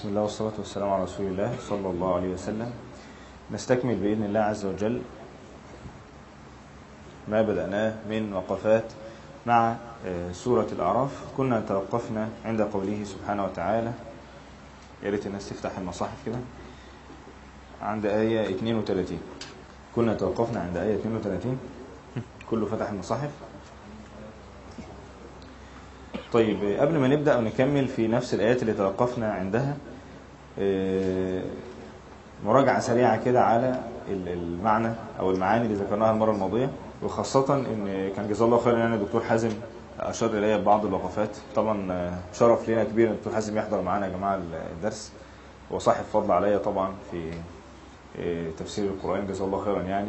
بسم الله والصلاة والسلام على رسول الله صلى الله عليه وسلم. نستكمل بإذن الله عز وجل ما بدأناه من وقفات مع سورة الأعراف. كنا توقفنا عند قوله سبحانه وتعالى. يا ريت الناس تفتح المصاحف كده. عند آية 32 كنا توقفنا عند آية 32 كله فتح المصاحف. طيب قبل ما نبدأ ونكمل في نفس الآيات اللي توقفنا عندها مراجعة سريعة كده على المعنى أو المعاني اللي ذكرناها المرة الماضية وخاصة إن كان جزاه الله خيرا يعني الدكتور حازم أشار إليا ببعض الوقفات طبعا شرف لنا كبير إن الدكتور حازم يحضر معانا يا جماعة الدرس وصاحب فضل عليا طبعا في تفسير القرآن جزاه الله خيرا يعني.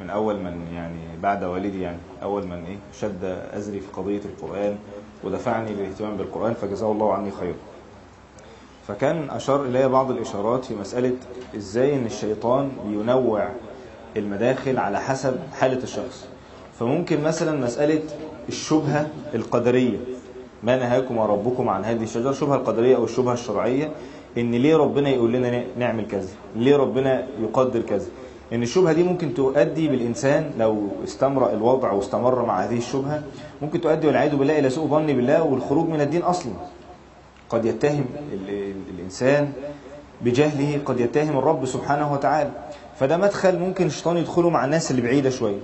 من أول من يعني بعد والدي يعني أول من إيه شد أزري في قضية القرآن ودفعني للاهتمام بالقرآن فجزاه الله عني خير فكان أشار إلي بعض الإشارات في مسألة إزاي إن الشيطان بينوع المداخل على حسب حالة الشخص. فممكن مثلا مسألة الشبهة القدرية. ما نهاكم ربكم عن هذه الشجرة؟ الشبهة القدرية أو الشبهة الشرعية إن ليه ربنا يقول لنا نعمل كذا؟ ليه ربنا يقدر كذا؟ إن الشبهة دي ممكن تؤدي بالإنسان لو استمر الوضع واستمر مع هذه الشبهة ممكن تؤدي والعياذ بالله إلى سوء ظن بالله والخروج من الدين أصلا. قد يتهم الإنسان بجهله قد يتهم الرب سبحانه وتعالى. فده مدخل ممكن الشيطان يدخله مع الناس اللي بعيدة شوية.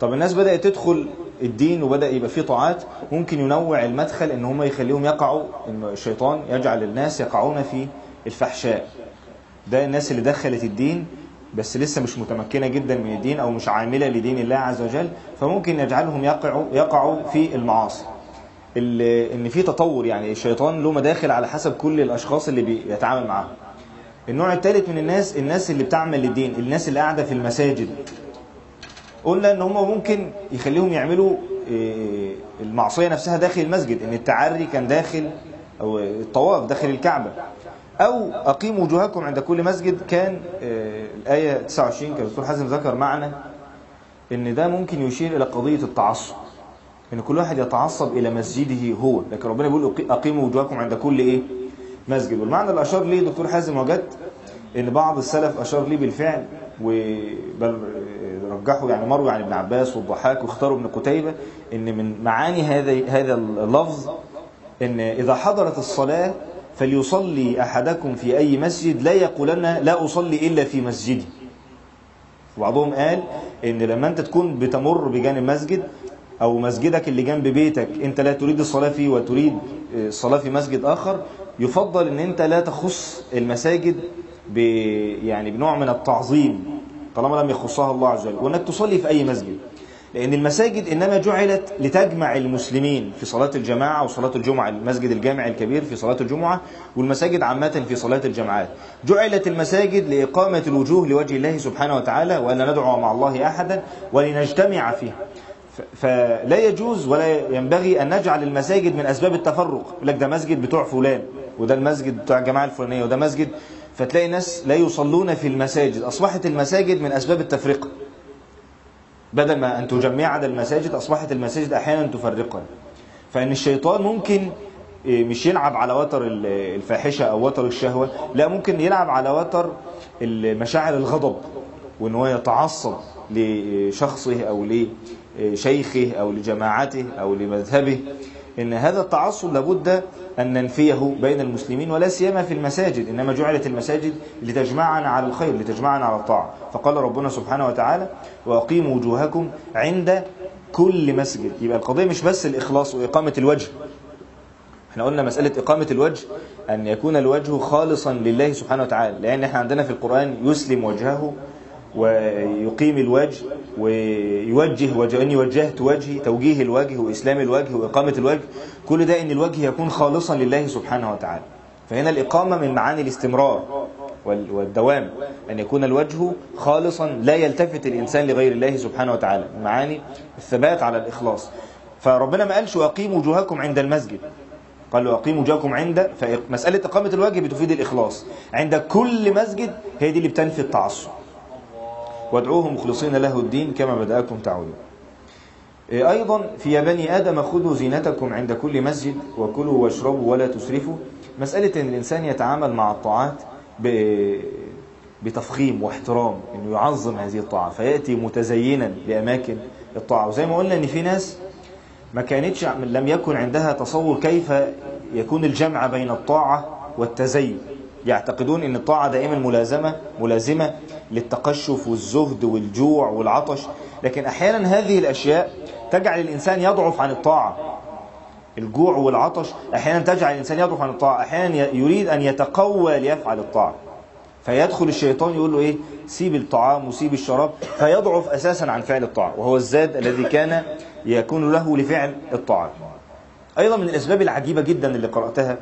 طب الناس بدأت تدخل الدين وبدأ يبقى فيه طاعات ممكن ينوع المدخل إن هم يخليهم يقعوا إن الشيطان يجعل الناس يقعون في الفحشاء. ده الناس اللي دخلت الدين بس لسه مش متمكنة جدا من الدين أو مش عاملة لدين الله عز وجل فممكن يجعلهم يقعوا, يقعوا في المعاصي. إن في تطور يعني الشيطان له مداخل على حسب كل الأشخاص اللي بيتعامل معاهم. النوع الثالث من الناس الناس اللي بتعمل للدين الناس اللي قاعدة في المساجد. قلنا إن هم ممكن يخليهم يعملوا المعصية نفسها داخل المسجد إن التعري كان داخل أو الطواف داخل الكعبة. أو أقيموا وجوهكم عند كل مسجد كان الآية 29 كان الدكتور حازم ذكر معنا إن ده ممكن يشير إلى قضية التعصب. إن كل واحد يتعصب إلى مسجده هو. لكن ربنا بيقول أقيموا وجوهكم عند كل إيه؟ مسجد. والمعنى اللي أشار ليه دكتور حازم وجدت إن بعض السلف أشار ليه بالفعل وبل رجحوا يعني مروا عن ابن عباس والضحاك واختاروا ابن قتيبة إن من معاني هذا هذا اللفظ إن إذا حضرت الصلاة فليصلي أحدكم في أي مسجد لا يقولن لا أصلي إلا في مسجدي. وبعضهم قال إن لما أنت تكون بتمر بجانب مسجد أو مسجدك اللي جنب بيتك أنت لا تريد الصلاة فيه وتريد الصلاة في مسجد آخر يفضل أن أنت لا تخص المساجد يعني بنوع من التعظيم طالما لم يخصها الله عز وجل وأنك تصلي في أي مسجد. لأن المساجد إنما جعلت لتجمع المسلمين في صلاة الجماعة وصلاة الجمعة المسجد الجامع الكبير في صلاة الجمعة والمساجد عامة في صلاة الجماعات. جعلت المساجد لإقامة الوجوه لوجه الله سبحانه وتعالى وأن ندعو مع الله أحدا ولنجتمع فيها فلا يجوز ولا ينبغي أن نجعل المساجد من أسباب التفرق. لك ده مسجد بتوع فلان وده المسجد بتوع الجماعة الفلانية وده مسجد. فتلاقي ناس لا يصلون في المساجد. أصبحت المساجد من أسباب التفرقة. بدل ما أن تجمع عدد المساجد أصبحت المساجد أحيانا تفرقها فإن الشيطان ممكن مش يلعب على وتر الفاحشة أو وتر الشهوة لا ممكن يلعب على وتر مشاعر الغضب وأن هو يتعصب لشخصه أو لشيخه أو لجماعته أو لمذهبه إن هذا التعصب لابد أن ننفيه بين المسلمين ولا سيما في المساجد إنما جعلت المساجد لتجمعنا على الخير لتجمعنا على الطاعة. فقال ربنا سبحانه وتعالى وأقيموا وجوهكم عند كل مسجد. يبقى القضية مش بس الإخلاص وإقامة الوجه. إحنا قلنا مسألة إقامة الوجه أن يكون الوجه خالصا لله سبحانه وتعالى لأن إحنا عندنا في القرآن يسلم وجهه ويقيم الوجه ويوجه وجه أني وجهت وجهي توجيه الوجه وإسلام الوجه وإقامة الوجه. كل ده أن الوجه يكون خالصا لله سبحانه وتعالى. فهنا الإقامة من معاني الاستمرار والدوام أن يكون الوجه خالصا لا يلتفت الإنسان لغير الله سبحانه وتعالى. معاني الثبات على الإخلاص. فربنا ما قالش وأقيموا وجوهكم عند المسجد. قال له أقيموا وجوهكم عند فمسألة إقامة الوجه بتفيد الإخلاص. عند كل مسجد هي دي اللي بتنفي التعصب. وادعوه مخلصين له الدين كما بدأكم تعودون. أيضا في يا بني آدم خذوا زينتكم عند كل مسجد وكلوا واشربوا ولا تسرفوا. مسألة أن الإنسان يتعامل مع الطاعات بتفخيم واحترام أنه يعظم هذه الطاعة فيأتي متزينا لأماكن الطاعة. وزي ما قلنا أن في ناس ما كانتش لم يكن عندها تصور كيف يكون الجمع بين الطاعة والتزين يعتقدون إن الطاعة دائما ملازمة ملازمة. للتقشف والزهد والجوع والعطش. لكن أحيانا هذه الأشياء تجعل الإنسان يضعف عن الطاعة. الجوع والعطش أحيانا تجعل الإنسان يضعف عن الطاعة. أحيانا يريد أن يتقوى ليفعل الطاعة. فيدخل الشيطان يقول له إيه؟ سيب الطعام وسيب الشراب. فيضعف أساسا عن فعل الطاعة. وهو الزاد الذي كان يكون له لفعل الطاعة. أيضا من الأسباب العجيبة جدا اللي قرأتها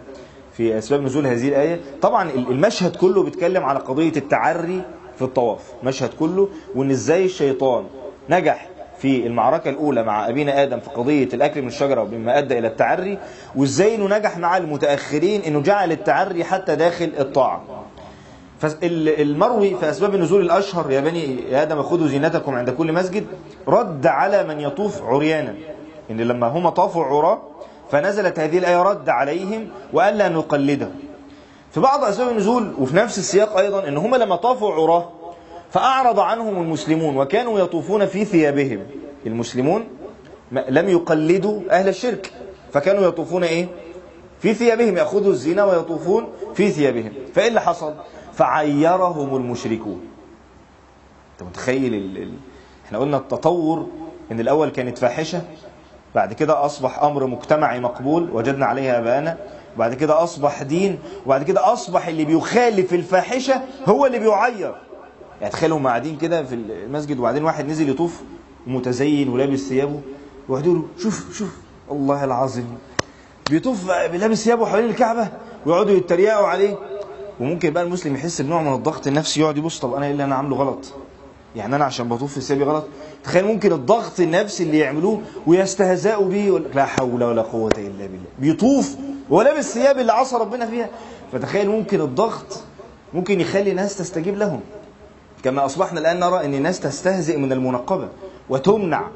في أسباب نزول هذه الآية. طبعا المشهد كله بيتكلم على قضية التعري في الطواف مشهد كله وإن إزاي الشيطان نجح في المعركة الأولى مع أبينا آدم في قضية الأكل من الشجرة مما أدى إلى التعري وإزاي أنه نجح مع المتأخرين أنه جعل التعري حتى داخل الطاعة. المروي في أسباب النزول الأشهر يا بني آدم خذوا زينتكم عند كل مسجد رد على من يطوف عريانا. إن لما هم طافوا عراة فنزلت هذه الآية رد عليهم وألا نقلدهم في بعض أسباب النزول وفي نفس السياق أيضا إن هم لما طافوا عراه فأعرض عنهم المسلمون وكانوا يطوفون في ثيابهم. المسلمون لم يقلدوا أهل الشرك فكانوا يطوفون إيه؟ في ثيابهم يأخذوا الزنا ويطوفون في ثيابهم. فإيه اللي حصل؟ فعيرهم المشركون. أنت متخيل ال... ال... إحنا قلنا التطور إن الأول كانت فاحشة بعد كده أصبح أمر مجتمعي مقبول وجدنا عليها أبانا. وبعد كده أصبح دين وبعد كده أصبح اللي بيخالف الفاحشة هو اللي بيعير. يعني تخيلوا هم قاعدين كده في المسجد وبعدين واحد نزل يطوف متزين ولابس ثيابه وواحد يقول شوف شوف الله العظيم. بيطوف لابس ثيابه حوالين الكعبة ويقعدوا يتريقوا عليه. وممكن بقى المسلم يحس بنوع من الضغط النفسي يقعد يبص طب أنا إيه اللي أنا عامله غلط؟ يعني أنا عشان بطوف في ثيابي غلط؟ تخيل ممكن الضغط النفسي اللي يعملوه ويستهزئوا بيه يقول لا حول ولا قوة إلا بالله. بيطوف ولابس ثياب اللي عصى ربنا فيها. فتخيل ممكن الضغط ممكن يخلي ناس تستجيب لهم. كما أصبحنا الآن نرى أن الناس تستهزئ من المنقبة وتمنع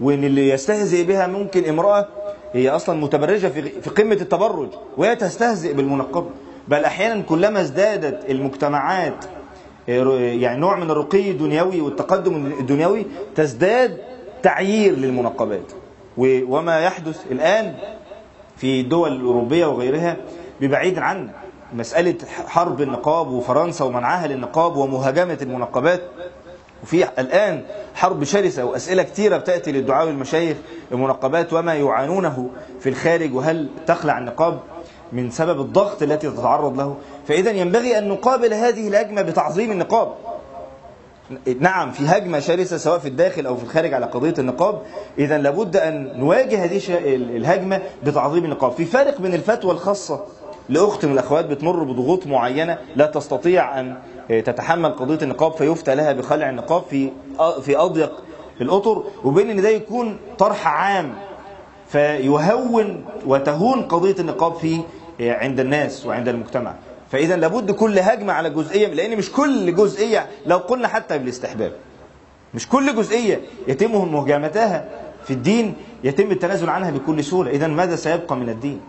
وأن اللي يستهزئ بها ممكن امرأة هي أصلا متبرجة في قمة التبرج وهي تستهزئ بالمنقبة. بل أحيانا كلما ازدادت المجتمعات يعني نوع من الرقي الدنيوي والتقدم الدنيوي تزداد تعيير للمنقبات. وما يحدث الآن في الدول الأوروبية وغيرها ببعيد عنا مسألة حرب النقاب وفرنسا ومنعها للنقاب ومهاجمة المنقبات. وفي الآن حرب شرسة وأسئلة كثيرة بتأتي للدعاء والمشايخ المنقبات وما يعانونه في الخارج وهل تخلع النقاب؟ من سبب الضغط التي تتعرض له. فإذا ينبغي أن نقابل هذه الهجمة بتعظيم النقاب. نعم في هجمة شرسة سواء في الداخل أو في الخارج على قضية النقاب إذا لابد أن نواجه هذه الهجمة بتعظيم النقاب. في فرق بين الفتوى الخاصة لأخت من الأخوات بتمر بضغوط معينة لا تستطيع أن تتحمل قضية النقاب فيفتى لها بخلع النقاب في في أضيق الأطر. وبين أن ده يكون طرح عام فيهون وتهون قضية النقاب في عند الناس وعند المجتمع. فإذا لابد كل هجمة على جزئية لأن مش كل جزئية لو قلنا حتى بالاستحباب مش كل جزئية يتم مهاجمتها في الدين يتم التنازل عنها بكل سهولة. إذا ماذا سيبقى من الدين؟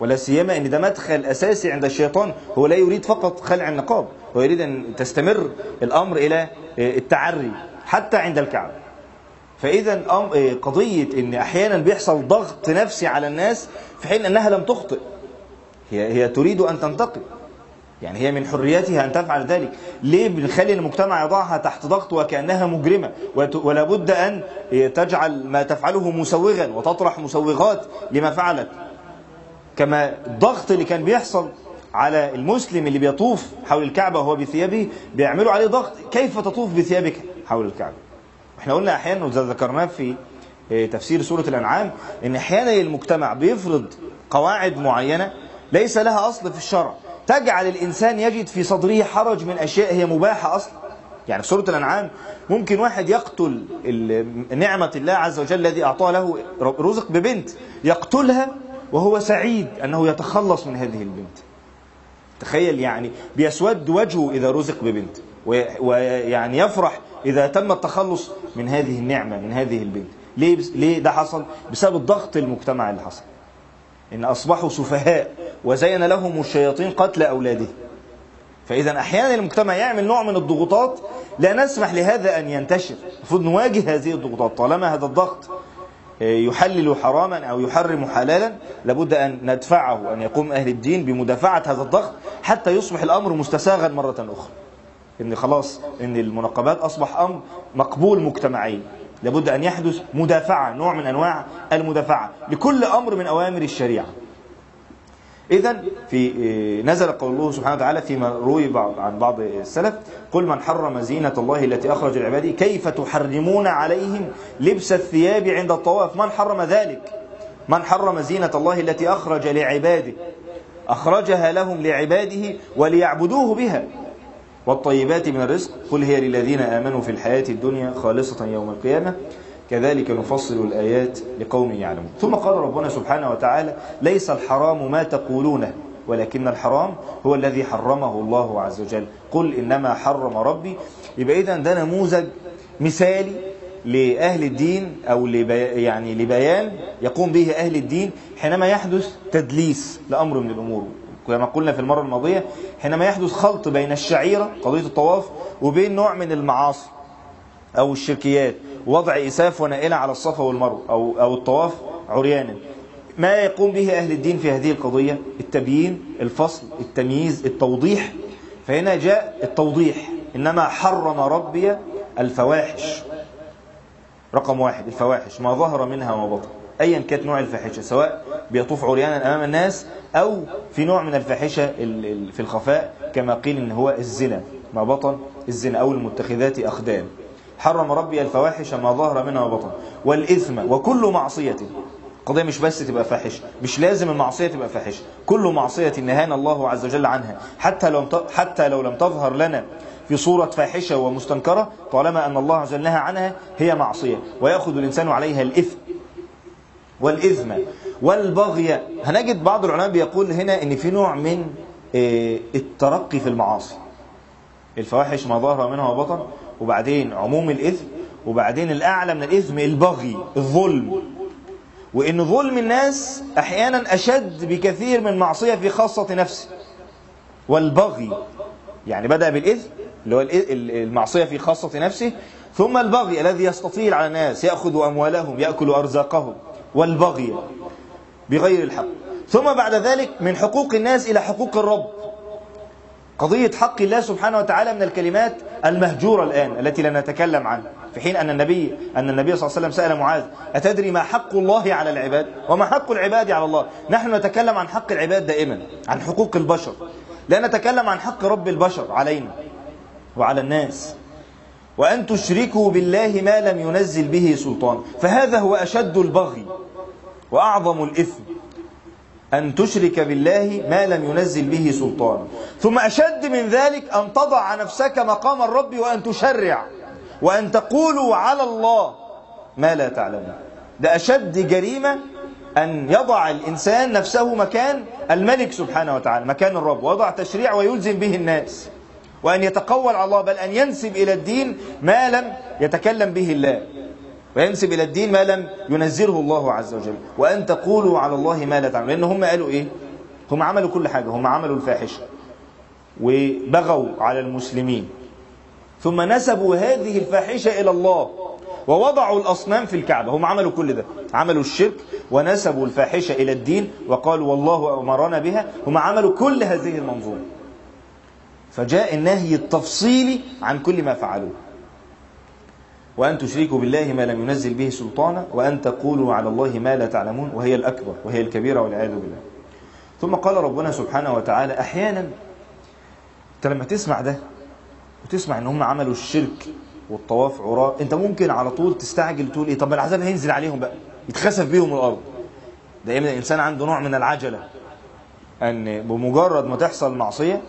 ولا سيما إن ده مدخل أساسي عند الشيطان هو لا يريد فقط خلع النقاب هو يريد أن تستمر الأمر إلى التعري حتى عند الكعبة. فإذا قضية إن أحيانا بيحصل ضغط نفسي على الناس في حين أنها لم تخطئ. هي هي تريد أن تنتقم يعني هي من حريتها أن تفعل ذلك. ليه بنخلي المجتمع يضعها تحت ضغط وكأنها مجرمة؟ ولا بد أن تجعل ما تفعله مسوغا وتطرح مسوغات لما فعلت. كما الضغط اللي كان بيحصل على المسلم اللي بيطوف حول الكعبة وهو بثيابه بيعملوا عليه ضغط. كيف تطوف بثيابك حول الكعبة؟ إحنا قلنا أحيانا وذا ذكرناه في تفسير سورة الأنعام إن أحيانا المجتمع بيفرض قواعد معينة ليس لها أصل في الشرع. تجعل الإنسان يجد في صدره حرج من أشياء هي مباحة أصلا. يعني في سورة الأنعام ممكن واحد يقتل نعمة الله عز وجل الذي أعطاه له رزق ببنت يقتلها وهو سعيد أنه يتخلص من هذه البنت. تخيل يعني بيسود وجهه إذا رزق ببنت ويعني يفرح إذا تم التخلص من هذه النعمة من هذه البنت. ليه, ليه ده حصل؟ بسبب الضغط المجتمع اللي حصل. إن أصبحوا سفهاء وزين لهم الشياطين قتل أولاده. فإذا أحيانا المجتمع يعمل نوع من الضغوطات لا نسمح لهذا أن ينتشر. المفروض نواجه هذه الضغوطات. طالما هذا الضغط يحلل حراما أو يحرم حلالا لابد أن ندفعه أن يقوم أهل الدين بمدافعة هذا الضغط حتى يصبح الأمر مستساغا مرة أخرى. إن خلاص إن المنقبات أصبح أمر مقبول مجتمعيا. لابد أن يحدث مدافعة نوع من أنواع المدافعة لكل أمر من أوامر الشريعة. إذا في نزل قول الله سبحانه وتعالى فيما روي بعض عن بعض السلف قل من حرم زينة الله التي أخرج لعباده كيف تحرمون عليهم لبس الثياب عند الطواف؟ من حرم ذلك؟ من حرم زينة الله التي أخرج لعباده؟ أخرجها لهم لعباده وليعبدوه بها. والطيبات من الرزق قل هي للذين آمنوا في الحياة الدنيا خالصة يوم القيامة. كذلك نفصل الآيات لقوم يعلمون. ثم قال ربنا سبحانه وتعالى ليس الحرام ما تقولونه ولكن الحرام هو الذي حرمه الله عز وجل. قل إنما حرم ربي. يبقى إذا ده نموذج مثالي لأهل الدين أو يعني لبيان يقوم به أهل الدين حينما يحدث تدليس لأمر من الأمور. كما قلنا في المرة الماضية حينما يحدث خلط بين الشعيرة قضية الطواف وبين نوع من المعاصي أو الشركيات. وضع إساف ونائلة على الصفا والمروة أو, أو الطواف عريانا. ما يقوم به أهل الدين في هذه القضية؟ التبيين الفصل التمييز التوضيح. فهنا جاء التوضيح. إنما حرم ربي الفواحش. رقم واحد الفواحش. ما ظهر منها وما بطن. أيا كانت نوع الفاحشة سواء بيطوف عريانا أمام الناس أو في نوع من الفاحشة في الخفاء كما قيل إن هو الزنا. ما بطن؟ الزنا أو المتخذات أخدان. حرم ربي الفواحش ما ظهر منها وبطن. والإثم وكل معصية. قضية مش بس تبقى فاحشة مش لازم المعصية تبقى فاحشة كل معصية نهانا الله عز وجل عنها. حتى لو حتى لو لم تظهر لنا في صورة فاحشة ومستنكرة طالما أن الله عز وجل نهى عنها هي معصية. ويأخذ الإنسان عليها الإثم. والإثم. والبغي. هنجد بعض العلماء بيقول هنا إن في نوع من الترقي في المعاصي. الفواحش ما ظهر منها وبطن وبعدين عموم الإثم وبعدين الأعلى من الإثم البغي الظلم. وإن ظلم الناس أحيانا أشد بكثير من معصية في خاصة نفسه والبغي يعني بدأ بالإثم اللي هو المعصية في خاصة نفسه ثم البغي الذي يستطيل على الناس يأخذ أموالهم يأكل أرزاقهم. والبغي بغير الحق. ثم بعد ذلك من حقوق الناس إلى حقوق الرب. قضية حق الله سبحانه وتعالى من الكلمات المهجورة الآن التي لا نتكلم عنها. في حين أن النبي أن النبي صلى الله عليه وسلم سأل معاذ أتدري ما حق الله على العباد؟ وما حق العباد على الله؟ نحن نتكلم عن حق العباد دائما عن حقوق البشر. لا نتكلم عن حق رب البشر علينا وعلى الناس. وأن تشركوا بالله ما لم ينزل به سلطان. فهذا هو أشد البغي وأعظم الإثم. أن تشرك بالله ما لم ينزل به سلطان. ثم أشد من ذلك أن تضع نفسك مقام الرب وأن تشرع وأن تقولوا على الله ما لا تعلمون ده أشد جريمة أن يضع الإنسان نفسه مكان الملك سبحانه وتعالى مكان الرب ويضع تشريع ويلزم به الناس. وأن يتقول على الله بل أن ينسب إلى الدين ما لم يتكلم به الله. وينسب إلى الدين ما لم ينزله الله عز وجل. وأن تقولوا على الله ما لا تعلمون. لأن هم قالوا إيه؟ هم عملوا كل حاجة. هم عملوا الفاحشة. وبغوا على المسلمين. ثم نسبوا هذه الفاحشة إلى الله. ووضعوا الأصنام في الكعبة. هم عملوا كل ده. عملوا الشرك ونسبوا الفاحشة إلى الدين. وقالوا والله أمرنا بها. هم عملوا كل هذه المنظومة. فجاء النهي التفصيلي عن كل ما فعلوه. وأن تشركوا بالله ما لم ينزل به سلطانا وأن تقولوا على الله ما لا تعلمون وهي الأكبر وهي الكبيرة والعياذ بالله. ثم قال ربنا سبحانه وتعالى أحيانا أنت لما تسمع ده وتسمع إن هم عملوا الشرك والطواف عراء أنت ممكن على طول تستعجل تقول إيه طب العذاب هينزل عليهم بقى يتخسف بيهم الأرض. دائما الإنسان عنده نوع من العجلة أن بمجرد ما تحصل معصية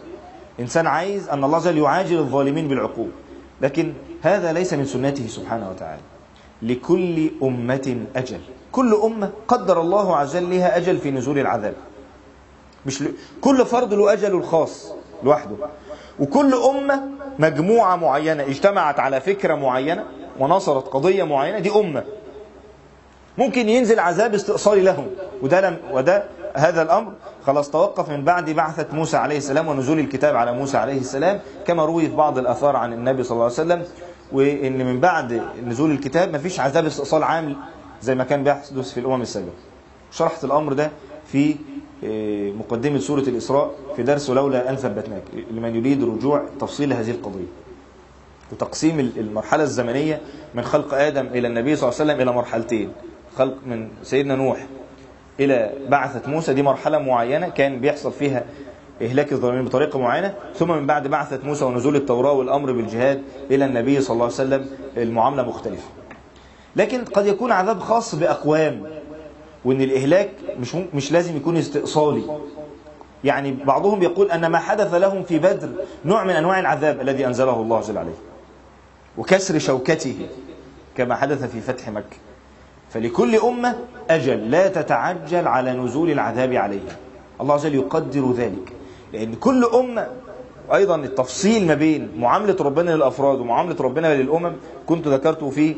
إنسان عايز أن الله جل يعاجل الظالمين بالعقوبة. لكن هذا ليس من سنته سبحانه وتعالى. لكل أمة أجل. كل أمة قدر الله عز وجل لها أجل في نزول العذاب. مش ل... كل فرد له أجل الخاص لوحده. وكل أمة مجموعة معينة اجتمعت على فكرة معينة ونصرت قضية معينة دي أمة. ممكن ينزل عذاب استئصالي لهم وده لم وده هذا الأمر خلاص توقف من بعد بعثة موسى عليه السلام ونزول الكتاب على موسى عليه السلام كما روي في بعض الأثار عن النبي صلى الله عليه وسلم وإن من بعد نزول الكتاب مفيش عذاب استئصال عام زي ما كان بيحدث في الأمم السابقة. شرحت الأمر ده في مقدمة سورة الإسراء في درس لولا أن ثبتناك. لمن يريد رجوع تفصيل هذه القضية. وتقسيم المرحلة الزمنية من خلق آدم إلى النبي صلى الله عليه وسلم إلى مرحلتين. خلق من سيدنا نوح إلى بعثة موسى دي مرحلة معينة كان بيحصل فيها إهلاك الظالمين بطريقة معينة. ثم من بعد بعثة موسى ونزول التوراة والأمر بالجهاد إلى النبي صلى الله عليه وسلم المعاملة مختلفة. لكن قد يكون عذاب خاص بأقوام وإن الإهلاك مش مش لازم يكون استئصالي. يعني بعضهم يقول أن ما حدث لهم في بدر نوع من أنواع العذاب الذي أنزله الله جل عليه وكسر شوكته كما حدث في فتح مكة. فلكل أمة أجل لا تتعجل على نزول العذاب عليها. الله عز وجل يقدر ذلك. لأن كل أمة أيضا التفصيل ما بين معاملة ربنا للأفراد ومعاملة ربنا للأمم كنت ذكرته في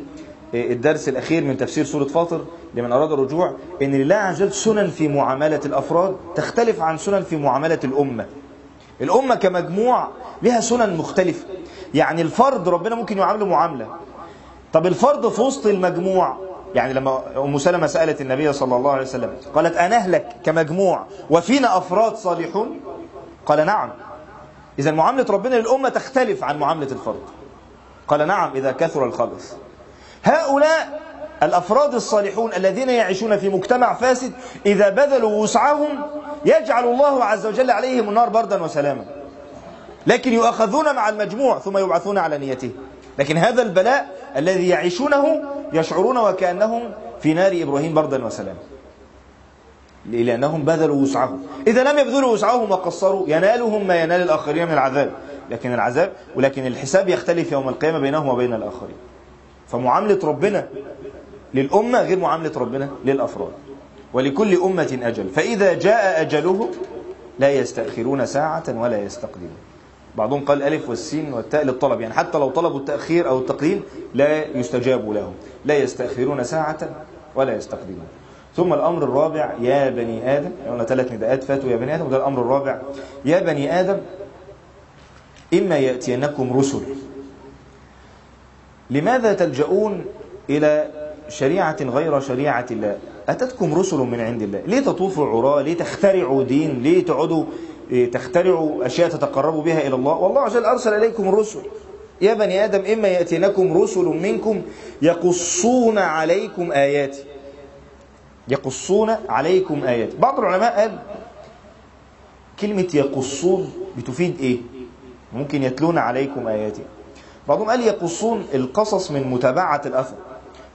الدرس الأخير من تفسير سورة فاطر لمن أراد الرجوع أن لله عز وجل سنن في معاملة الأفراد تختلف عن سنن في معاملة الأمة. الأمة كمجموع لها سنن مختلفة. يعني الفرد ربنا ممكن يعامله معاملة. طب الفرد في وسط المجموع يعني لما أم سلمة سألت النبي صلى الله عليه وسلم قالت أنهلك كمجموع وفينا أفراد صالحون؟ قال نعم. إذا معاملة ربنا للأمة تختلف عن معاملة الفرد. قال نعم إذا كثر الخبث. هؤلاء الأفراد الصالحون الذين يعيشون في مجتمع فاسد إذا بذلوا وسعهم يجعل الله عز وجل عليهم النار بردا وسلاما. لكن يؤخذون مع المجموع ثم يبعثون على نيته. لكن هذا البلاء الذي يعيشونه يشعرون وكأنهم في نار إبراهيم بردا وسلاما. لأنهم بذلوا وسعهم. إذا لم يبذلوا وسعهم وقصروا ينالهم ما ينال الآخرين من العذاب. لكن العذاب ولكن الحساب يختلف يوم القيامة بينهم وبين الآخرين. فمعاملة ربنا للأمة غير معاملة ربنا للأفراد. ولكل أمة أجل. فإذا جاء أجله لا يستأخرون ساعة ولا يستقدمون. بعضهم قال الألف والسين والتاء للطلب يعني حتى لو طلبوا التأخير أو التقديم لا يستجاب لهم لا يستأخرون ساعة ولا يستقدمون. ثم الأمر الرابع يا بني آدم قلنا ثلاث نداءات فاتوا يا بني آدم وده الأمر الرابع يا بني آدم إما يأتينكم رسل. لماذا تلجؤون إلى شريعة غير شريعة الله؟ أتتكم رسل من عند الله؟ ليه تطوفوا عراة؟ ليه تخترعوا دين؟ ليه تقعدوا تخترعوا أشياء تتقربوا بها إلى الله. والله عز وجل أرسل إليكم رسل. يا بني آدم إما يأتينكم رسل منكم يقصون عليكم آياتي. يقصون عليكم آياتي. بعض العلماء قال كلمة يقصون بتفيد إيه؟ ممكن يتلون عليكم آياتي. بعضهم قال يقصون القصص من متابعة الأثر.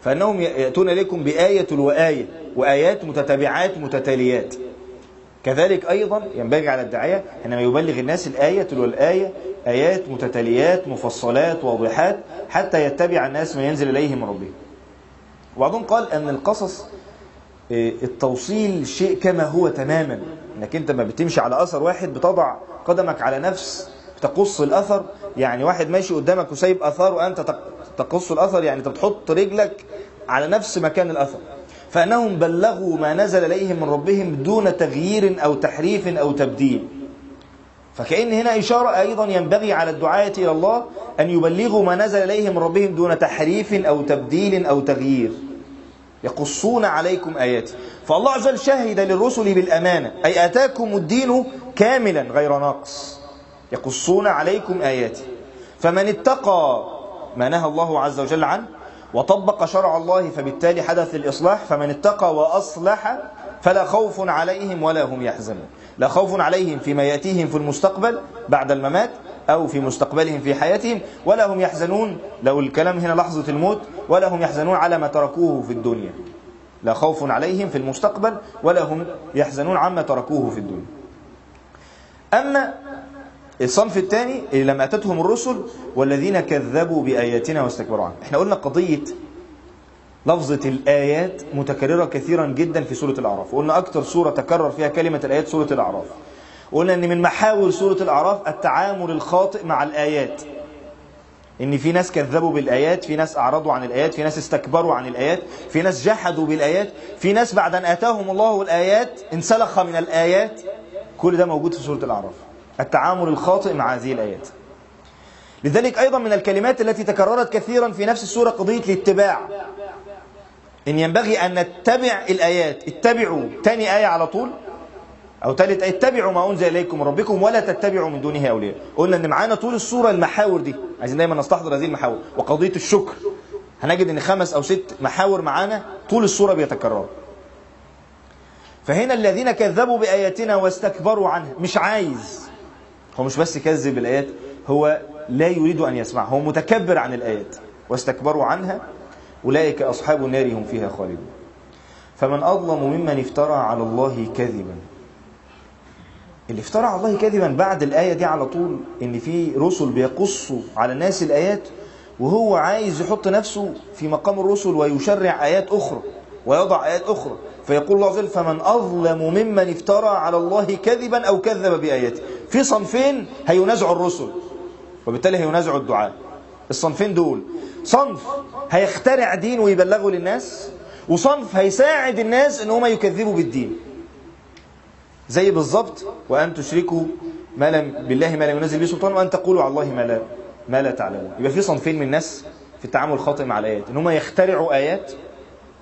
فأنهم يأتون إليكم بآية وآية وآيات متتابعات متتاليات. كذلك أيضا ينبغي على الداعية حينما يبلغ الناس الآية والآية آيات متتاليات مفصلات واضحات حتى يتبع الناس ما ينزل إليهم من ربهم وبعضهم قال أن القصص التوصيل شيء كما هو تماما. إنك أنت ما بتمشي على أثر واحد بتضع قدمك على نفس تقص الأثر. يعني واحد ماشي قدامك وسايب اثار وانت تقص الأثر يعني أنت بتحط رجلك على نفس مكان الأثر. فأنهم بلغوا ما نزل اليهم من ربهم دون تغيير أو تحريف أو تبديل. فكأن هنا إشارة أيضا ينبغي على الدعاة إلى الله أن يبلغوا ما نزل إليهم من ربهم دون تحريف أو تبديل أو تغيير. يقصون عليكم آياتي. فالله عز وجل شهد للرسل بالأمانة. أي أتاكم الدين كاملا غير ناقص. يقصون عليكم آياتي. فمن اتقى ما نهى الله عز وجل عنه وطبق شرع الله فبالتالي حدث الإصلاح فمن اتقى وأصلح فلا خوف عليهم ولا هم يحزنون. لا خوف عليهم فيما يأتيهم في المستقبل بعد الممات أو في مستقبلهم في حياتهم ولا هم يحزنون. لو الكلام هنا لحظة الموت ولا هم يحزنون على ما تركوه في الدنيا. لا خوف عليهم في المستقبل ولا هم يحزنون عما تركوه في الدنيا. أما الصنف الثاني اللي لما أتتهم الرسل والذين كذبوا بآياتنا واستكبروا عنها. إحنا قلنا قضية لفظة الآيات متكررة كثيرا جدا في سورة الأعراف. وقلنا أكثر سورة تكرر فيها كلمة الآيات سورة الأعراف. وقلنا أن من محاور سورة الأعراف التعامل الخاطئ مع الآيات. إن في ناس كذبوا بالآيات في ناس أعرضوا عن الآيات في ناس استكبروا عن الآيات في ناس جحدوا بالآيات في ناس بعد أن آتاهم الله الآيات انسلخ من الآيات. كل ده موجود في سورة الأعراف. التعامل الخاطئ مع هذه الآيات. لذلك أيضا من الكلمات التي تكررت كثيرا في نفس السورة قضية الاتباع. إن ينبغي أن نتبع الآيات. اتبعوا. تاني آية على طول. أو ثالث آية. اتبعوا ما أنزل إليكم من ربكم ولا تتبعوا من دونه أولياء. قلنا إن معانا طول السورة المحاور دي. عايزين دايما نستحضر هذه المحاور. وقضية الشكر. هنجد إن خمس أو ست محاور معانا طول السورة بيتكرروا. فهنا الذين كذبوا بآياتنا واستكبروا عنها. مش عايز. هو مش بس كذب الآيات هو لا يريد أن يسمع هو متكبر عن الآيات واستكبروا عنها أولئك أصحاب النار هم فيها خالدون. فمن أظلم ممن افترى على الله كذبا. اللي افترى على الله كذبا بعد الآية دي على طول إن في رسل بيقصوا على الناس الآيات وهو عايز يحط نفسه في مقام الرسل ويشرع آيات أخرى ويضع آيات أخرى. فيقول الله عز وجل فمن أظلم ممن افترى على الله كذبا أو كذب بآياته. في صنفين هينازعوا الرسل وبالتالي هينازعوا الدعاء. الصنفين دول صنف هيخترع دين ويبلغه للناس وصنف هيساعد الناس إن هم يكذبوا بالدين. زي بالظبط وأن تشركوا ما لم بالله ما لم ينزل به سلطان وأن تقولوا على الله ما لا ما لا تعلمون. يبقى في صنفين من الناس في التعامل الخاطئ مع الآيات إن هم يخترعوا آيات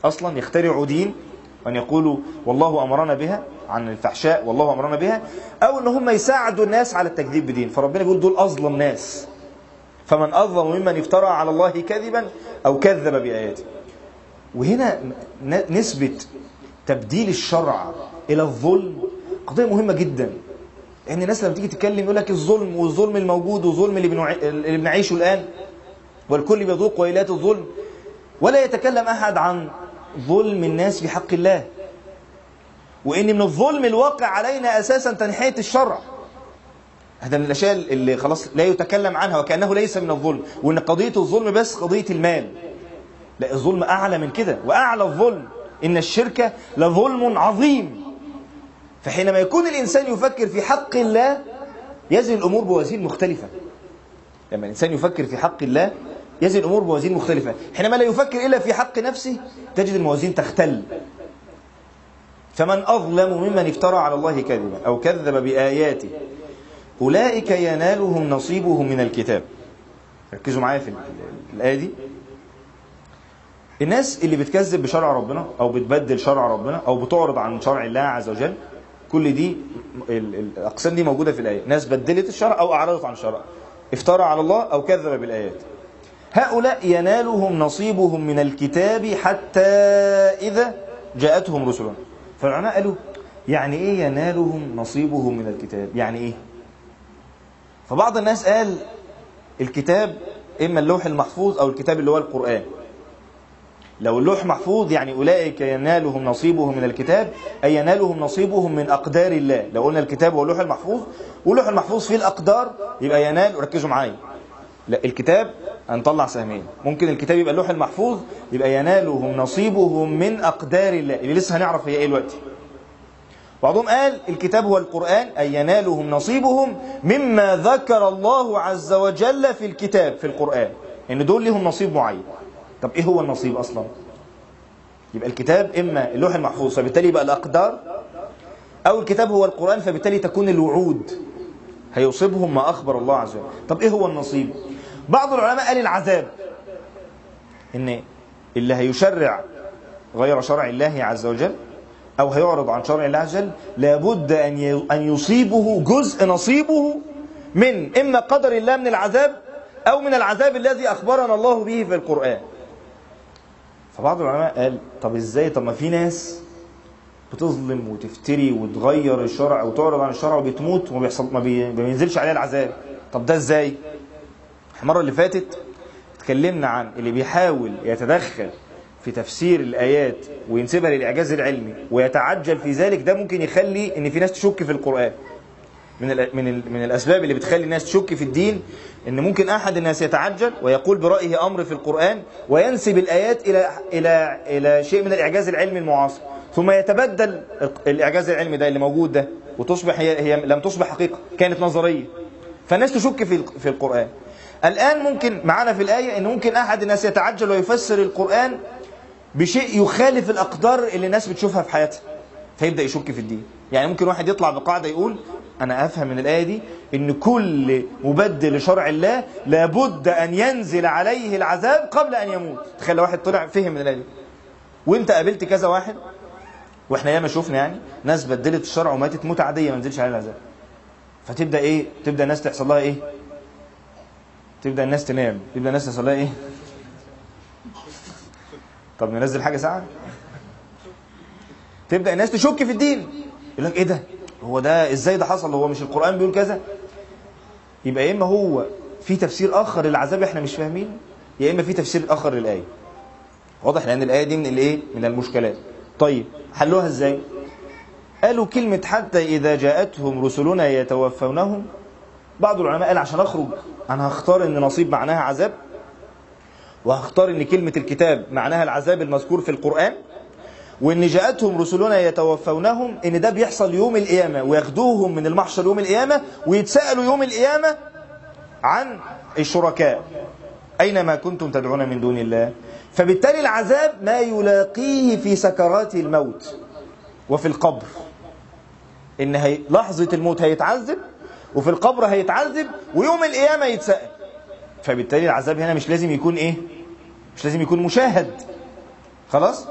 أصلا يخترعوا دين وان يقولوا والله أمرنا بها عن الفحشاء والله أمرنا بها أو ان هم يساعدوا الناس على التكذيب بدين. فربنا بيقول دول أظلم ناس. فمن أظلم ممن افترى على الله كذبا أو كذب بآياته. وهنا نسبة تبديل الشرع إلى الظلم قضية مهمة جدا. يعني الناس لما تيجي تتكلم يقول لك الظلم والظلم الموجود والظلم. اللي بنعيشه الآن. والكل بيذوق ويلات الظلم. ولا يتكلم أحد عن ظلم الناس في حق الله. وإن من الظلم الواقع علينا أساسا تنحية الشرع. هذا من الأشياء اللي خلاص لا يتكلم عنها وكأنه ليس من الظلم. وإن قضية الظلم بس قضية المال. لا الظلم أعلى من كده. وأعلى الظلم إن الشرك لظلم عظيم. فحينما يكون الإنسان يفكر في حق الله يزن الأمور بوازين مختلفة. لما الإنسان يفكر في حق الله يزن الأمور بوازين مختلفة. حينما لا يفكر إلا في حق نفسه تجد الموازين تختل. فمن أظلم ممن افترى على الله كذبا أو كذب بآياته أولئك ينالهم نصيبهم من الكتاب. ركزوا معايا في الآية دي. الناس اللي بتكذب بشرع ربنا أو بتبدل شرع ربنا أو بتعرض عن شرع الله عز وجل كل دي الأقسام دي موجودة في الآية. ناس بدلت الشرع أو أعرضت عن الشرع افترى على الله أو كذب بالآيات. هؤلاء ينالهم نصيبهم من الكتاب حتى إذا جاءتهم رسلنا فالعلماء قالوا يعني إيه ينالهم نصيبهم من الكتاب؟ يعني إيه؟ فبعض الناس قال الكتاب إما اللوح المحفوظ أو الكتاب اللي هو القرآن. لو اللوح محفوظ يعني أولئك ينالهم نصيبهم من الكتاب أي ينالهم نصيبهم من أقدار الله. لو قلنا الكتاب هو اللوح المحفوظ واللوح المحفوظ فيه الأقدار يبقى ينال ركزوا معايا. لا الكتاب هنطلع سهمين ممكن الكتاب يبقى اللوح المحفوظ يبقى ينالهم نصيبهم من أقدار الله اللي لسه هنعرف هي إيه دلوقتي. بعضهم قال الكتاب هو القرآن أي ينالهم نصيبهم مما ذكر الله عز وجل في الكتاب في القرآن. إن دول لهم نصيب معين. طب إيه هو النصيب أصلا؟ يبقى الكتاب إما اللوح المحفوظ فبالتالي يبقى الأقدار أو الكتاب هو القرآن فبالتالي تكون الوعود. هيصيبهم ما أخبر الله عز وجل. طب إيه هو النصيب؟ بعض العلماء قال العذاب. إن اللي هيشرع غير شرع الله عز وجل أو هيعرض عن شرع الله عز وجل لابد أن أن يصيبه جزء نصيبه من إما قدر الله من العذاب أو من العذاب الذي أخبرنا الله به في القرآن. فبعض العلماء قال طب إزاي؟ طب ما في ناس بتظلم وتفتري وتغير الشرع وتعرض عن الشرع وبتموت وما بينزلش عليها العذاب. طب ده إزاي؟ المرة اللي فاتت اتكلمنا عن اللي بيحاول يتدخل في تفسير الآيات وينسبها للإعجاز العلمي ويتعجل في ذلك ده ممكن يخلي إن في ناس تشك في القرآن. من من من الأسباب اللي بتخلي الناس تشك في الدين إن ممكن أحد الناس يتعجل ويقول برأيه أمر في القرآن وينسب الآيات إلى إلى إلى شيء من الإعجاز العلمي المعاصر. ثم يتبدل الإعجاز العلمي ده اللي موجود ده وتصبح هي, هي لم تصبح حقيقة كانت نظرية. فالناس تشك في في القرآن. الآن ممكن معنا في الآية أن ممكن أحد الناس يتعجل ويفسر القرآن بشيء يخالف الأقدار اللي الناس بتشوفها في حياتها فيبدأ يشك في الدين. يعني ممكن واحد يطلع بقاعدة يقول أنا أفهم من الآية دي أن كل مبدل لشرع الله لابد أن ينزل عليه العذاب قبل أن يموت. تخيل واحد طلع فهم من الآية دي. وأنت قابلت كذا واحد وإحنا ياما شفنا يعني ناس بدلت الشرع وماتت موت عادية ما نزلش عليها العذاب. فتبدأ إيه؟ تبدأ الناس تحصل لها إيه؟ تبدأ الناس تنام. تبدأ الناس لها إيه؟ طب ننزل حاجة ساعة؟ تبدأ الناس تشك في الدين. يقول لك إيه ده؟ هو ده إزاي ده حصل؟ هو مش القرآن بيقول كذا؟ يبقى يا إما هو في تفسير آخر للعذاب إحنا مش فاهمينه يا إما في تفسير آخر للآية. واضح لأن الآية دي من الإيه؟ من المشكلات. طيب حلوها إزاي؟ قالوا كلمة حتى إذا جاءتهم رسلنا يتوفونهم بعض العلماء قال عشان أخرج أنا هختار إن نصيب معناها عذاب وهختار إن كلمة الكتاب معناها العذاب المذكور في القرآن وإن جاءتهم رسلنا يتوفونهم إن ده بيحصل يوم القيامة وياخدوهم من المحشر يوم القيامة ويتسألوا يوم القيامة عن الشركاء. أينما كنتم تدعون من دون الله. فبالتالي العذاب ما يلاقيه في سكرات الموت وفي القبر. إن هي لحظة الموت هيتعذب وفي القبر هيتعذب ويوم القيامة يتسأل فبالتالي العذاب هنا مش لازم يكون إيه؟ مش لازم يكون مشاهد. خلاص؟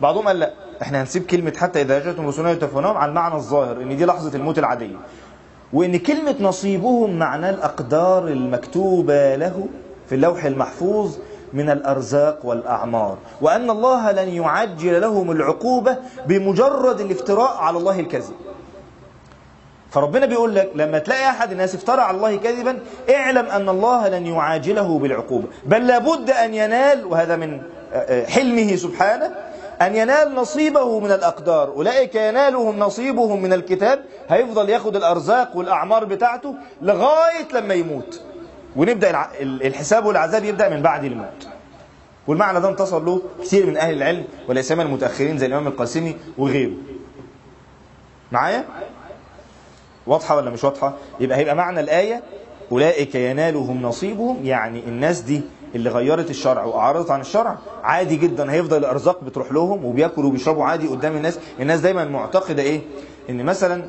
بعضهم قال لا إحنا هنسيب كلمة حتى إذا جاءتهم رسلنا يتوفونهم على المعنى الظاهر إن دي لحظة الموت العادية. وإن كلمة نصيبهم معناه الأقدار المكتوبة له في اللوح المحفوظ من الأرزاق والأعمار. وأن الله لن يعجل لهم العقوبة بمجرد الافتراء على الله الكذب فربنا بيقول لك لما تلاقي أحد الناس افترى على الله كذبا اعلم أن الله لن يعاجله بالعقوبة. بل لابد أن ينال وهذا من حلمه سبحانه أن ينال نصيبه من الأقدار. أولئك ينالهم نصيبهم من الكتاب. هيفضل ياخد الأرزاق والأعمار بتاعته لغاية لما يموت. ونبدأ الحساب والعذاب يبدأ من بعد الموت. والمعنى ده انتصر له كثير من أهل العلم ولا سيما المتأخرين زي الإمام القاسمي وغيره. معايا؟ واضحة ولا مش واضحة؟ يبقى هيبقى معنى الآية أولئك ينالهم نصيبهم يعني الناس دي اللي غيرت الشرع وأعرضت عن الشرع عادي جدا هيفضل الأرزاق بتروح لهم وبياكلوا وبيشربوا عادي قدام الناس. الناس دايما معتقدة إيه؟ إن مثلا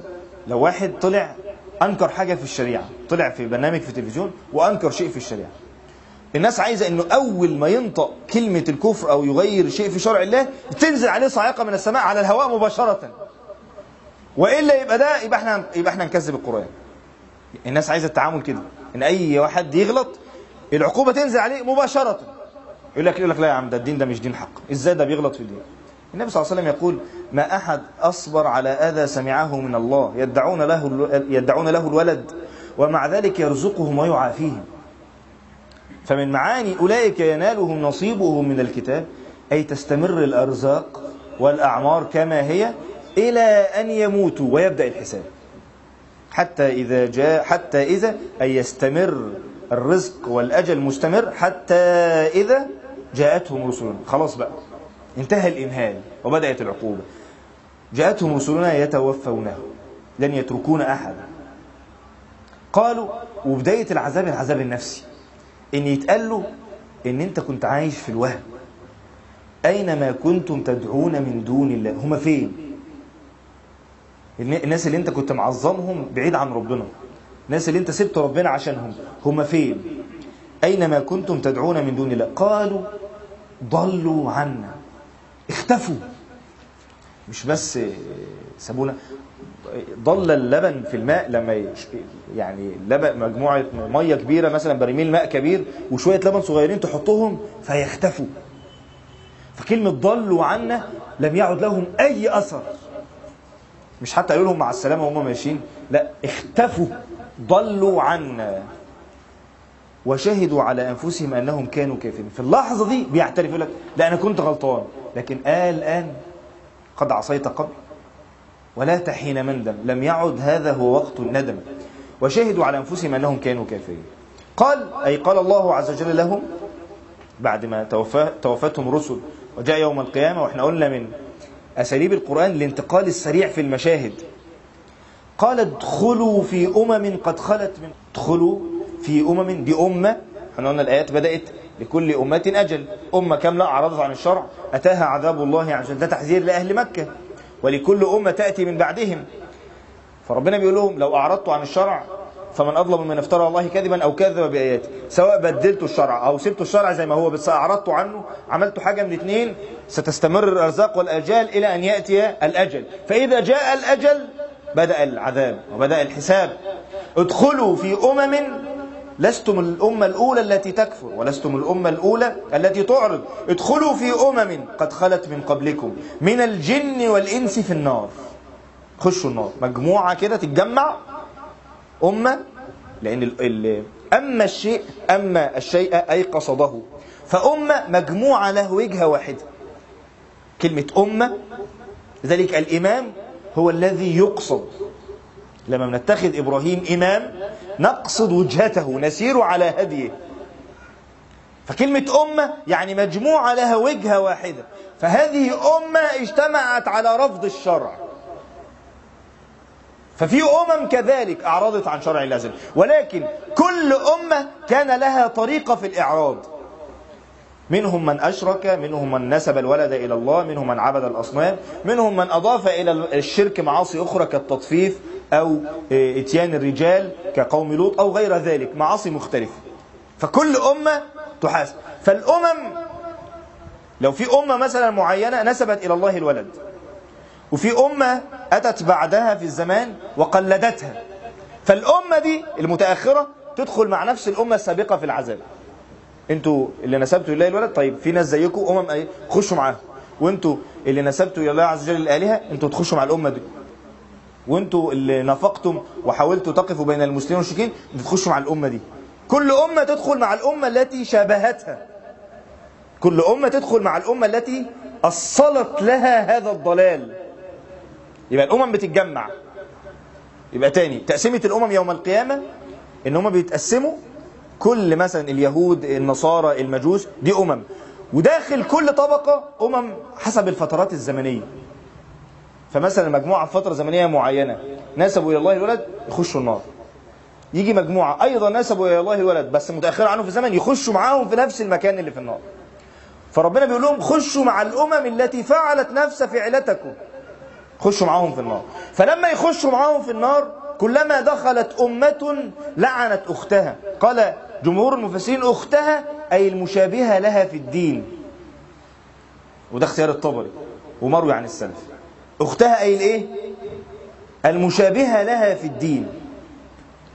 لو واحد طلع أنكر حاجة في الشريعة طلع في برنامج في التلفزيون وأنكر شيء في الشريعة. الناس عايزة إنه أول ما ينطق كلمة الكفر أو يغير شيء في شرع الله تنزل عليه صاعقة من السماء على الهواء مباشرة. وإلا يبقى ده يبقى إحنا يبقى إحنا نكذب القرآن. الناس عايزة التعامل كده. إن أي واحد يغلط العقوبة تنزل عليه مباشرة. يقول لك يقول لك لا يا عم ده الدين ده مش دين حق. إزاي ده بيغلط في الدين؟ النبي صلى الله عليه وسلم يقول ما أحد أصبر على أذى سمعه من الله. يدعون له يدعون له الولد ومع ذلك يرزقهم ويعافيهم. فمن معاني أولئك ينالهم نصيبهم من الكتاب أي تستمر الأرزاق والأعمار كما هي إلى أن يموتوا ويبدأ الحساب. حتى إذا جاء حتى إذا أي يستمر الرزق والأجل مستمر حتى إذا جاءتهم رسلنا. خلاص بقى. انتهى الإمهال وبدأت العقوبة. جاءتهم رسلنا يتوفونه لن يتركون أحدا. قالوا وبداية العذاب العذاب النفسي. إن يتقال له إن أنت كنت عايش في الوهم. أينما كنتم تدعون من دون الله. هم فين؟ الناس اللي أنت كنت معظمهم بعيد عن ربنا. الناس اللي أنت سبت ربنا عشانهم. هم فين؟ أينما كنتم تدعون من دون الله. قالوا ضلوا عنا. اختفوا. مش بس سابونا. ضل اللبن في الماء لما يعني لبن مجموعة مية كبيرة مثلا برميل ماء كبير وشوية لبن صغيرين تحطهم فيختفوا. فكلمة ضلوا عنا لم يعد لهم أي أثر. مش حتى قالوا لهم مع السلامة وهم ماشيين. لا اختفوا ضلوا عنا. وشهدوا على أنفسهم أنهم كانوا كافرين. في اللحظة دي بيعترف يقول لك لا أنا كنت غلطان. لكن آل الان قد عصيت قبل. ولا تحين مندم. لم يعد هذا هو وقت الندم. وشهدوا على أنفسهم أنهم كانوا كافرين. قال أي قال الله عز وجل لهم بعد ما توفى توفتهم رسل. وجاء يوم القيامة وإحنا قلنا من أساليب القرآن الانتقال السريع في المشاهد. قال ادخلوا في أمم قد خلت من ادخلوا في أمم دي امه إحنا قلنا الآيات بدأت لكل أمة أجل. أمة كاملة أعرضت عن الشرع. أتاها عذاب الله وجل. ده تحذير لأهل مكة. ولكل أمة تأتي من بعدهم. فربنا بيقول لهم لو أعرضتوا عن الشرع فمن أظلم ممن افترى الله كذبا أو كذب بآياته سواء بدلتوا الشرع أو سبتوا الشرع زي ما هو بس أعرضتوا عنه عملتوا حاجة من اثنين ستستمر الأرزاق والأجال إلى أن يأتي الأجل. فإذا جاء الأجل بدأ العذاب وبدأ الحساب. ادخلوا في أمم لستم الأمة الأولى التي تكفر ولستم الأمة الأولى التي تعرض. ادخلوا في أمم قد خلت من قبلكم من الجن والإنس في النار. خشوا النار. مجموعة كده تتجمع. أمة لأن أما الشيء أما الشيء أي قصده. فأمة مجموعة له وجهة واحدة. كلمة أمة ذلك الإمام هو الذي يقصد. لما بنتخذ إبراهيم إمام نقصد وجهته نسير على هديه. فكلمة أمة يعني مجموعة لها وجهة واحدة. فهذه أمة اجتمعت على رفض الشرع. ففي أمم كذلك أعرضت عن شرع الله ولكن كل أمة كان لها طريقة في الإعراض. منهم من أشرك منهم من نسب الولد إلى الله منهم من عبد الأصنام منهم من أضاف إلى الشرك معاصي أخرى كالتطفيف أو إتيان الرجال كقوم لوط أو غير ذلك معاصي مختلفة. فكل أمة تحاسب. فالأمم لو في أمة مثلا معينة نسبت إلى الله الولد وفي أمة أتت بعدها في الزمان وقلدتها. فالأمة دي المتأخرة تدخل مع نفس الأمة السابقة في العذاب. أنتوا اللي نسبتوا لله الولد طيب في ناس زيكم أمم إيه؟ خشوا معاهم. وانتوا اللي نسبتوا الله عز وجل الآلهة أنتوا تخشوا مع الأمة دي. وانتوا اللي نفقتم وحاولتوا تقفوا بين المسلمين والمشركين تخشوا مع الأمة دي. كل أمة تدخل مع الأمة التي شابهتها. كل أمة تدخل مع الأمة التي أصلت لها هذا الضلال. يبقى الأمم بتتجمع. يبقى تاني تقسيمة الأمم يوم القيامة إن هم بيتقسموا كل مثلا اليهود النصارى المجوس دي أمم. وداخل كل طبقة أمم حسب الفترات الزمنية. فمثلا مجموعة في فترة زمنية معينة نسبوا إلى الله الولد يخشوا النار. يجي مجموعة أيضا نسبوا إلى الله الولد بس متأخرة عنه في الزمن يخشوا معاهم في نفس المكان اللي في النار. فربنا بيقول لهم خشوا مع الأمم التي فعلت نفس فعلتكم. خشوا معاهم في النار. فلما يخشوا معاهم في النار كلما دخلت أمة لعنت أختها. قال جمهور المفسرين أختها أي المشابهة لها في الدين. وده اختيار الطبري ومروي عن السلف. أختها أي الإيه؟ المشابهة لها في الدين.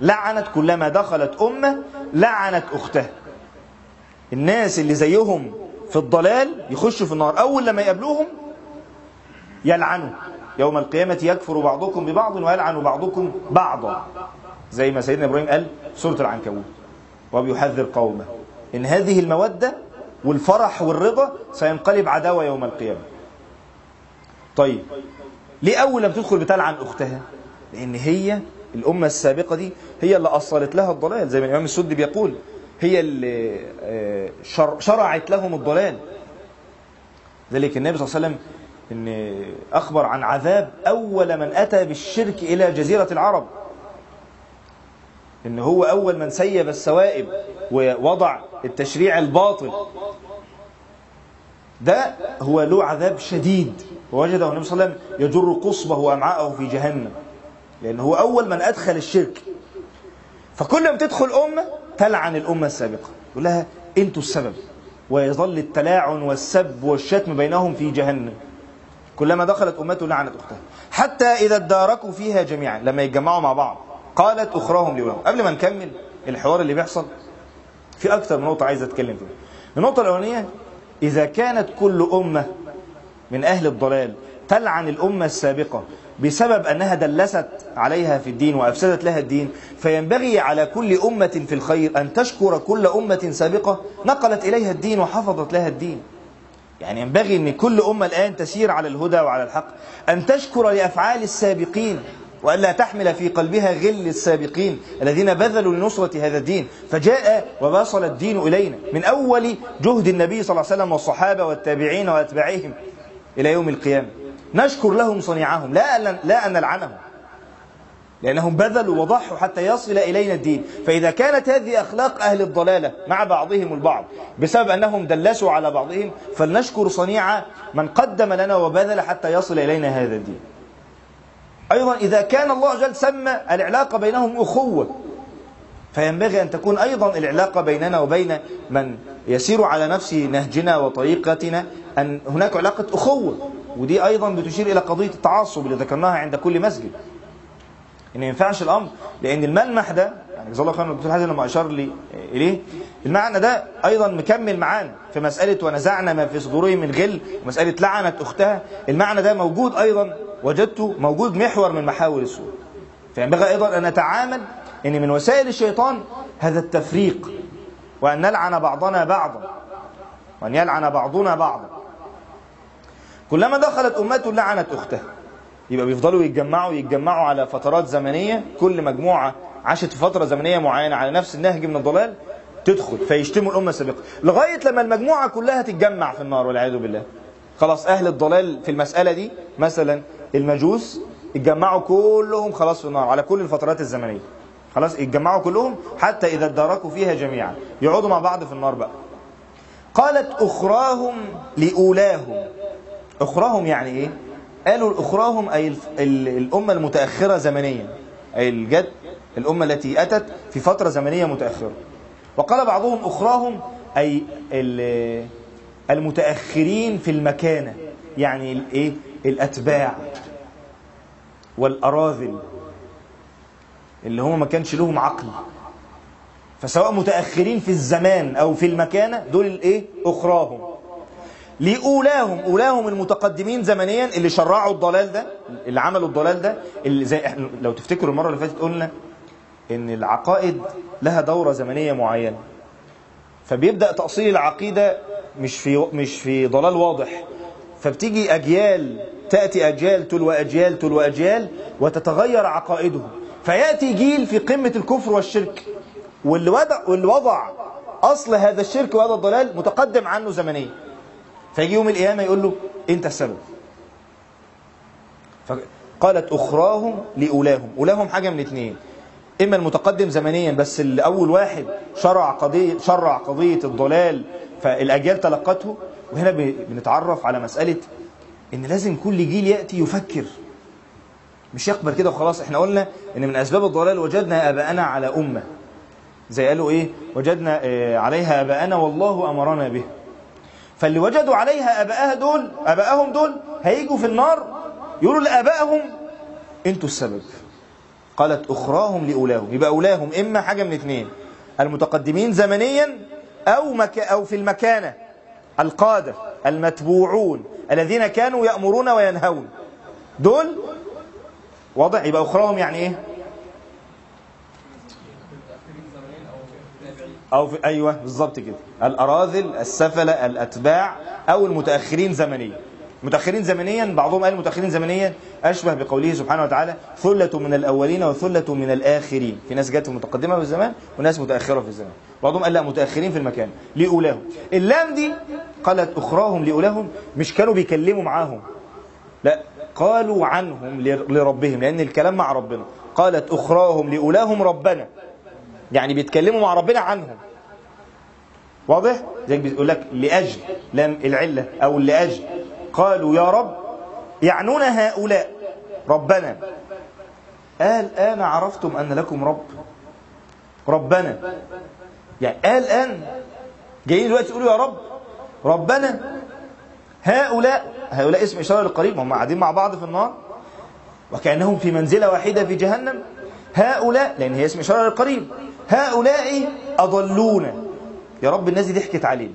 لعنت كلما دخلت أمة لعنت أختها. الناس اللي زيهم في الضلال يخشوا في النار. أول لما يقابلوهم يلعنوا. يوم القيامة يكفر بعضكم ببعض ويلعن بعضكم بعضا. زي ما سيدنا إبراهيم قال سورة العنكبوت. وبيحذر قومه. إن هذه المودة والفرح والرضا سينقلب عداوة يوم القيامة. طيب ليه أول لم تدخل بتلعن أختها؟ لأن هي الأمة السابقة دي هي اللي أصلت لها الضلال. زي ما الإمام السدي بيقول هي اللي شرعت لهم الضلال. ذلك النبي صلى الله عليه وسلم إن أخبر عن عذاب أول من أتى بالشرك إلى جزيرة العرب. إن هو أول من سيب السوائب ووضع التشريع الباطل. ده هو له عذاب شديد. ووجده النبي صلى الله عليه وسلم يجر قصبه وأمعاءه في جهنم. لأنه هو أول من أدخل الشرك. فكل ما تدخل أمة تلعن الأمة السابقة. يقول لها أنتوا السبب. ويظل التلاعن والسب والشتم بينهم في جهنم. كلما دخلت أمته لعنت أختها. حتى إذا اداركوا فيها جميعا لما يتجمعوا مع بعض قالت أخراهم لأولاهم قبل ما نكمل الحوار اللي بيحصل في أكثر من نقطة عايز أتكلم فيها. النقطة الأولانية إذا كانت كل أمة من أهل الضلال تلعن الأمة السابقة بسبب أنها دلست عليها في الدين وأفسدت لها الدين فينبغي على كل أمة في الخير أن تشكر كل أمة سابقة نقلت إليها الدين وحفظت لها الدين. يعني ينبغي أن كل أمة الآن تسير على الهدى وعلى الحق. أن تشكر لأفعال السابقين وألا تحمل في قلبها غل السابقين الذين بذلوا لنصرة هذا الدين. فجاء وواصل الدين إلينا من أول جهد النبي صلى الله عليه وسلم والصحابة والتابعين وأتباعهم إلى يوم القيامة. نشكر لهم صنيعهم. لا لا أن نلعنهم. لأنهم بذلوا وضحوا حتى يصل إلينا الدين. فإذا كانت هذه أخلاق أهل الضلالة مع بعضهم البعض بسبب أنهم دلسوا على بعضهم فلنشكر صنيع من قدم لنا وبذل حتى يصل إلينا هذا الدين. أيضا إذا كان الله جل سمى العلاقة بينهم أخوة فينبغي أن تكون أيضا العلاقة بيننا وبين من يسير على نفس نهجنا وطريقتنا أن هناك علاقة أخوة ودي أيضا بتشير إلى قضية التعصب اللي ذكرناها عند كل مسجد. ان ما ينفعش الأمر لأن الملمح ده يعني جزاه الله خيرا الدكتور حازم لما أشار لي إليه المعنى ده أيضا مكمل معانا في مسألة ونزعنا ما في صدورهم من غل ومساله لعنت أختها. المعنى ده موجود أيضا وجدته موجود محور من محاور السوء فينبغي أيضا أن نتعامل إن من وسائل الشيطان هذا التفريق وأن نلعن بعضنا بعضا وأن يلعن بعضنا بعضا. كلما دخلت امته لعنت أختها. يبقى بيفضلوا يتجمعوا يتجمعوا على فترات زمنية. كل مجموعة عاشت في فترة زمنية معينة على نفس النهج من الضلال تدخل فيشتموا الأمة السابقة. لغاية لما المجموعة كلها تتجمع في النار والعياذ بالله. خلاص أهل الضلال في المسألة دي مثلا المجوس اتجمعوا كلهم خلاص في النار على كل الفترات الزمنية. خلاص اتجمعوا كلهم حتى إذا اداركوا فيها جميعا. يقعدوا مع بعض في النار بقى. قالت أخراهم لأولاهم. أخراهم يعني إيه؟ قالوا أخراهم أي الأمة المتأخرة زمنيا أي الجد الأمة التي أتت في فترة زمنية متأخرة. وقال بعضهم أخراهم أي المتأخرين في المكانة يعني الإيه الأتباع والأراذل اللي هم ما كانش لهم عقل. فسواء متأخرين في الزمان أو في المكانة دول الإيه أخراهم. لأولاهم أولاهم المتقدمين زمنيا اللي شرعوا الضلال ده اللي عملوا الضلال ده اللي زي إحنا لو تفتكروا المرة اللي فاتت قلنا إن العقائد لها دورة زمنية معينة. فبيبدأ تأصيل العقيدة مش في مش في ضلال واضح. فبتيجي أجيال تأتي أجيال تلو أجيال تلو أجيال وتتغير عقائدهم. فيأتي جيل في قمة الكفر والشرك. واللي وضع, واللي وضع أصل هذا الشرك وهذا الضلال متقدم عنه زمنيا. فيجي يوم القيامة يقول له أنت السبب. فقالت أخراهم لأولاهم. أولاهم حاجة من اثنين إما المتقدم زمنيا بس اللي أول واحد شرع قضية شرع قضية الضلال فالأجيال تلقته. وهنا بنتعرف على مسألة إن لازم كل جيل يأتي يفكر. مش يقبل كده وخلاص. إحنا قلنا إن من أسباب الضلال وجدنا أباءنا على أمة. زي قالوا إيه؟ وجدنا عليها أباءنا والله أمرنا به. فاللي وجدوا عليها ابائها دول ابائهم دول هيجوا في النار يقولوا لآبائهم أنتوا السبب. قالت أخراهم لأولاهم. يبقى أولاهم إما حاجة من اثنين المتقدمين زمنيا أو مك أو في المكانة القادة المتبوعون الذين كانوا يأمرون وينهون. دول واضح؟ يبقى أخراهم يعني إيه؟ أو في أيوه بالظبط كده. الأراذل السفلة الأتباع أو المتأخرين زمنيا. متأخرين زمنيا بعضهم قال متأخرين زمنيا أشبه بقوله سبحانه وتعالى ثلة من الأولين وثلة من الآخرين. في ناس جت متقدمة في الزمان وناس متأخرة في الزمان. بعضهم قال لا متأخرين في المكان لأولاهم. اللام دي قالت أخراهم لأولاهم مش كانوا بيكلموا معاهم. لا قالوا عنهم لربهم لأن الكلام مع ربنا. قالت أخراهم لأولاهم ربنا. يعني بيتكلموا مع ربنا عنهم. واضح؟ زي بيقول لك لأجل لم العلة أو لأجل. قالوا يا رب يعنون هؤلاء ربنا. قال أنا عرفتم أن لكم رب ربنا. يعني قال الان جايين دلوقتي يقولوا يا رب ربنا. هؤلاء هؤلاء اسم إشارة للقريب هم قاعدين مع بعض في النار وكأنهم في منزلة واحدة في جهنم. هؤلاء لأن هي اسم إشارة للقريب. هؤلاء أضلونا. يا رب الناس دي ضحكت علينا.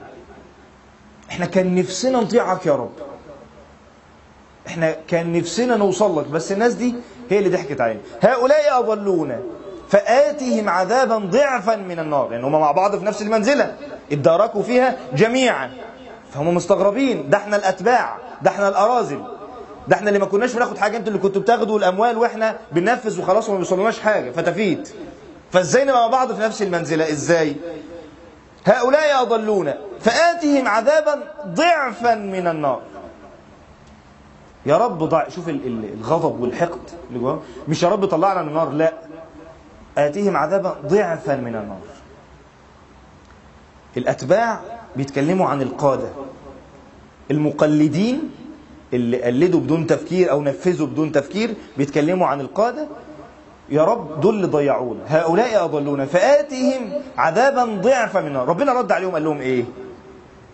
إحنا كان نفسنا نطيعك يا رب. إحنا كان نفسنا نوصل لك بس الناس دي هي اللي ضحكت علينا. هؤلاء أضلونا فآتهم عذابا ضعفا من النار. لأن هم مع بعض في نفس المنزلة. اداركوا فيها جميعا. فهم مستغربين. ده إحنا الأتباع ده إحنا الأراذل. ده إحنا اللي ما كناش بناخد حاجة أنتوا اللي كنتوا بتاخدوا الأموال وإحنا بننفذ وخلاص وما بيوصلوناش حاجة. فتفيت. فازاي نبقى مع بعض في نفس المنزلة؟ إزاي؟ هؤلاء اضلونا فآتهم عذابا ضعفا من النار. يا رب ضع شوف ال- ال- الغضب والحقد اللي جواهم مش يا رب طلعنا من النار لا. آتيهم عذابا ضعفا من النار. الأتباع بيتكلموا عن القادة. المقلدين اللي قلدوا بدون تفكير أو نفذوا بدون تفكير بيتكلموا عن القادة. يا رب دول اللي ضيعونا. هؤلاء أضلونا. فآتهم عذابا ضعفا من النار ربنا رد عليهم قال لهم إيه؟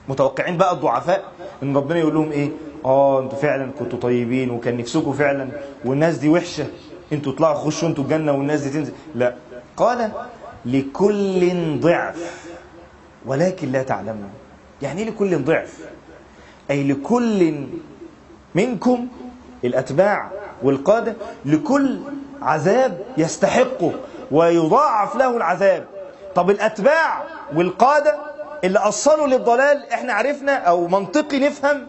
متوقعين بقى الضعفاء؟ إن ربنا يقول لهم إيه؟ آه أنتوا فعلا كنتوا طيبين وكان نفسكم فعلا والناس دي وحشة. أنتوا اطلعوا خشوا أنتوا الجنة والناس دي تنزل. لا. قال لكل ضعف ولكن لا تعلمون يعني إيه لكل ضعف؟ أي لكل منكم الأتباع والقادة. لكل عذاب يستحقه ويضاعف له العذاب. طب الأتباع والقادة اللي أصلوا للضلال إحنا عرفنا أو منطقي نفهم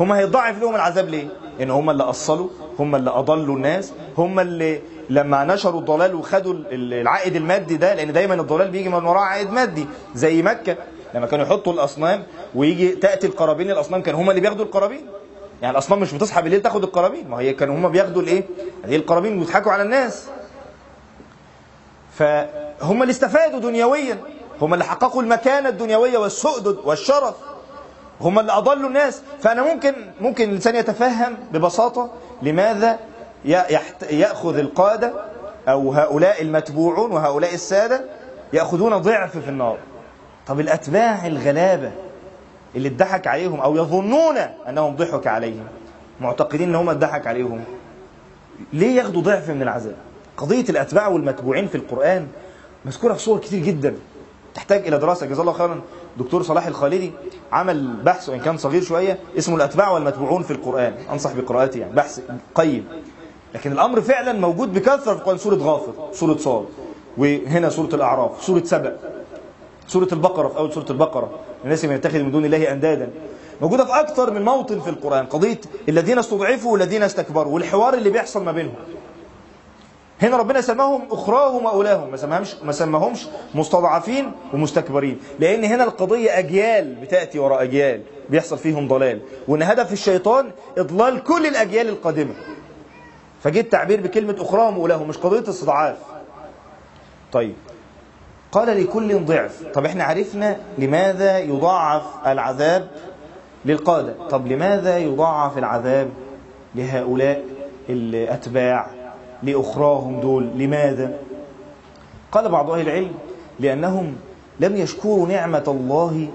هم هيضاعف لهم العذاب ليه؟ إن هم اللي أصلوا هم اللي أضلوا الناس هم اللي لما نشروا الضلال وخدوا ال- العائد المادي ده لأن دايما الضلال بيجي من وراه عائد مادي زي مكة لما كانوا يحطوا الأصنام ويجي تأتي القرابين الاصنام كانوا هم اللي بياخدوا القرابين. يعني الأصنام مش بتصحى بالليل تاخد القرابين. ما هي كانوا هم بياخدوا الإيه؟ هذه القرابين ويضحكوا على الناس. فهم اللي استفادوا دنيويا. هم اللي حققوا المكانة الدنيوية والسؤدد والشرف. هم اللي أضلوا الناس. فأنا ممكن ممكن الإنسان يتفهم ببساطة لماذا يأخذ القادة أو هؤلاء المتبوعون وهؤلاء السادة يأخذون ضعف في النار. طب الأتباع الغلابة اللي اتضحك عليهم أو يظنون أنهم ضحك عليهم. معتقدين أنهم اتضحك عليهم. ليه ياخدوا ضعف من العذاب؟ قضية الأتباع والمتبوعين في القرآن مذكورة في صور كتير جدا. تحتاج إلى دراسة. جزاه الله خيرا. دكتور صلاح الخالدي عمل بحث وإن كان صغير شوية اسمه الأتباع والمتبوعون في القرآن. أنصح بقراءته يعني. بحث قيم. لكن الأمر فعلا موجود بكثرة في القرآن سورة غافر سورة صاد. وهنا سورة الأعراف سورة سبأ سورة البقرة في أول سورة البقرة. الناس من يتخذ من دون الله أندادا. موجودة في أكثر من موطن في القرآن قضية الذين استضعفوا والذين استكبروا والحوار اللي بيحصل ما بينهم. هنا ربنا سماهم أخراهم وأولاهم ما سماهمش ما سماهمش مستضعفين ومستكبرين. لأن هنا القضية أجيال بتأتي وراء أجيال بيحصل فيهم ضلال. وأن هدف الشيطان إضلال كل الأجيال القادمة. فجه التعبير بكلمة أخراهم وأولاهم مش قضية استضعاف. طيب. قال لكل ضعف. طب إحنا عرفنا لماذا يضاعف العذاب للقادة. طب لماذا يضاعف العذاب لهؤلاء الأتباع لأخراهم دول؟ لماذا؟ قال بعض أهل العلم لأنهم لم يشكروا نعمة الله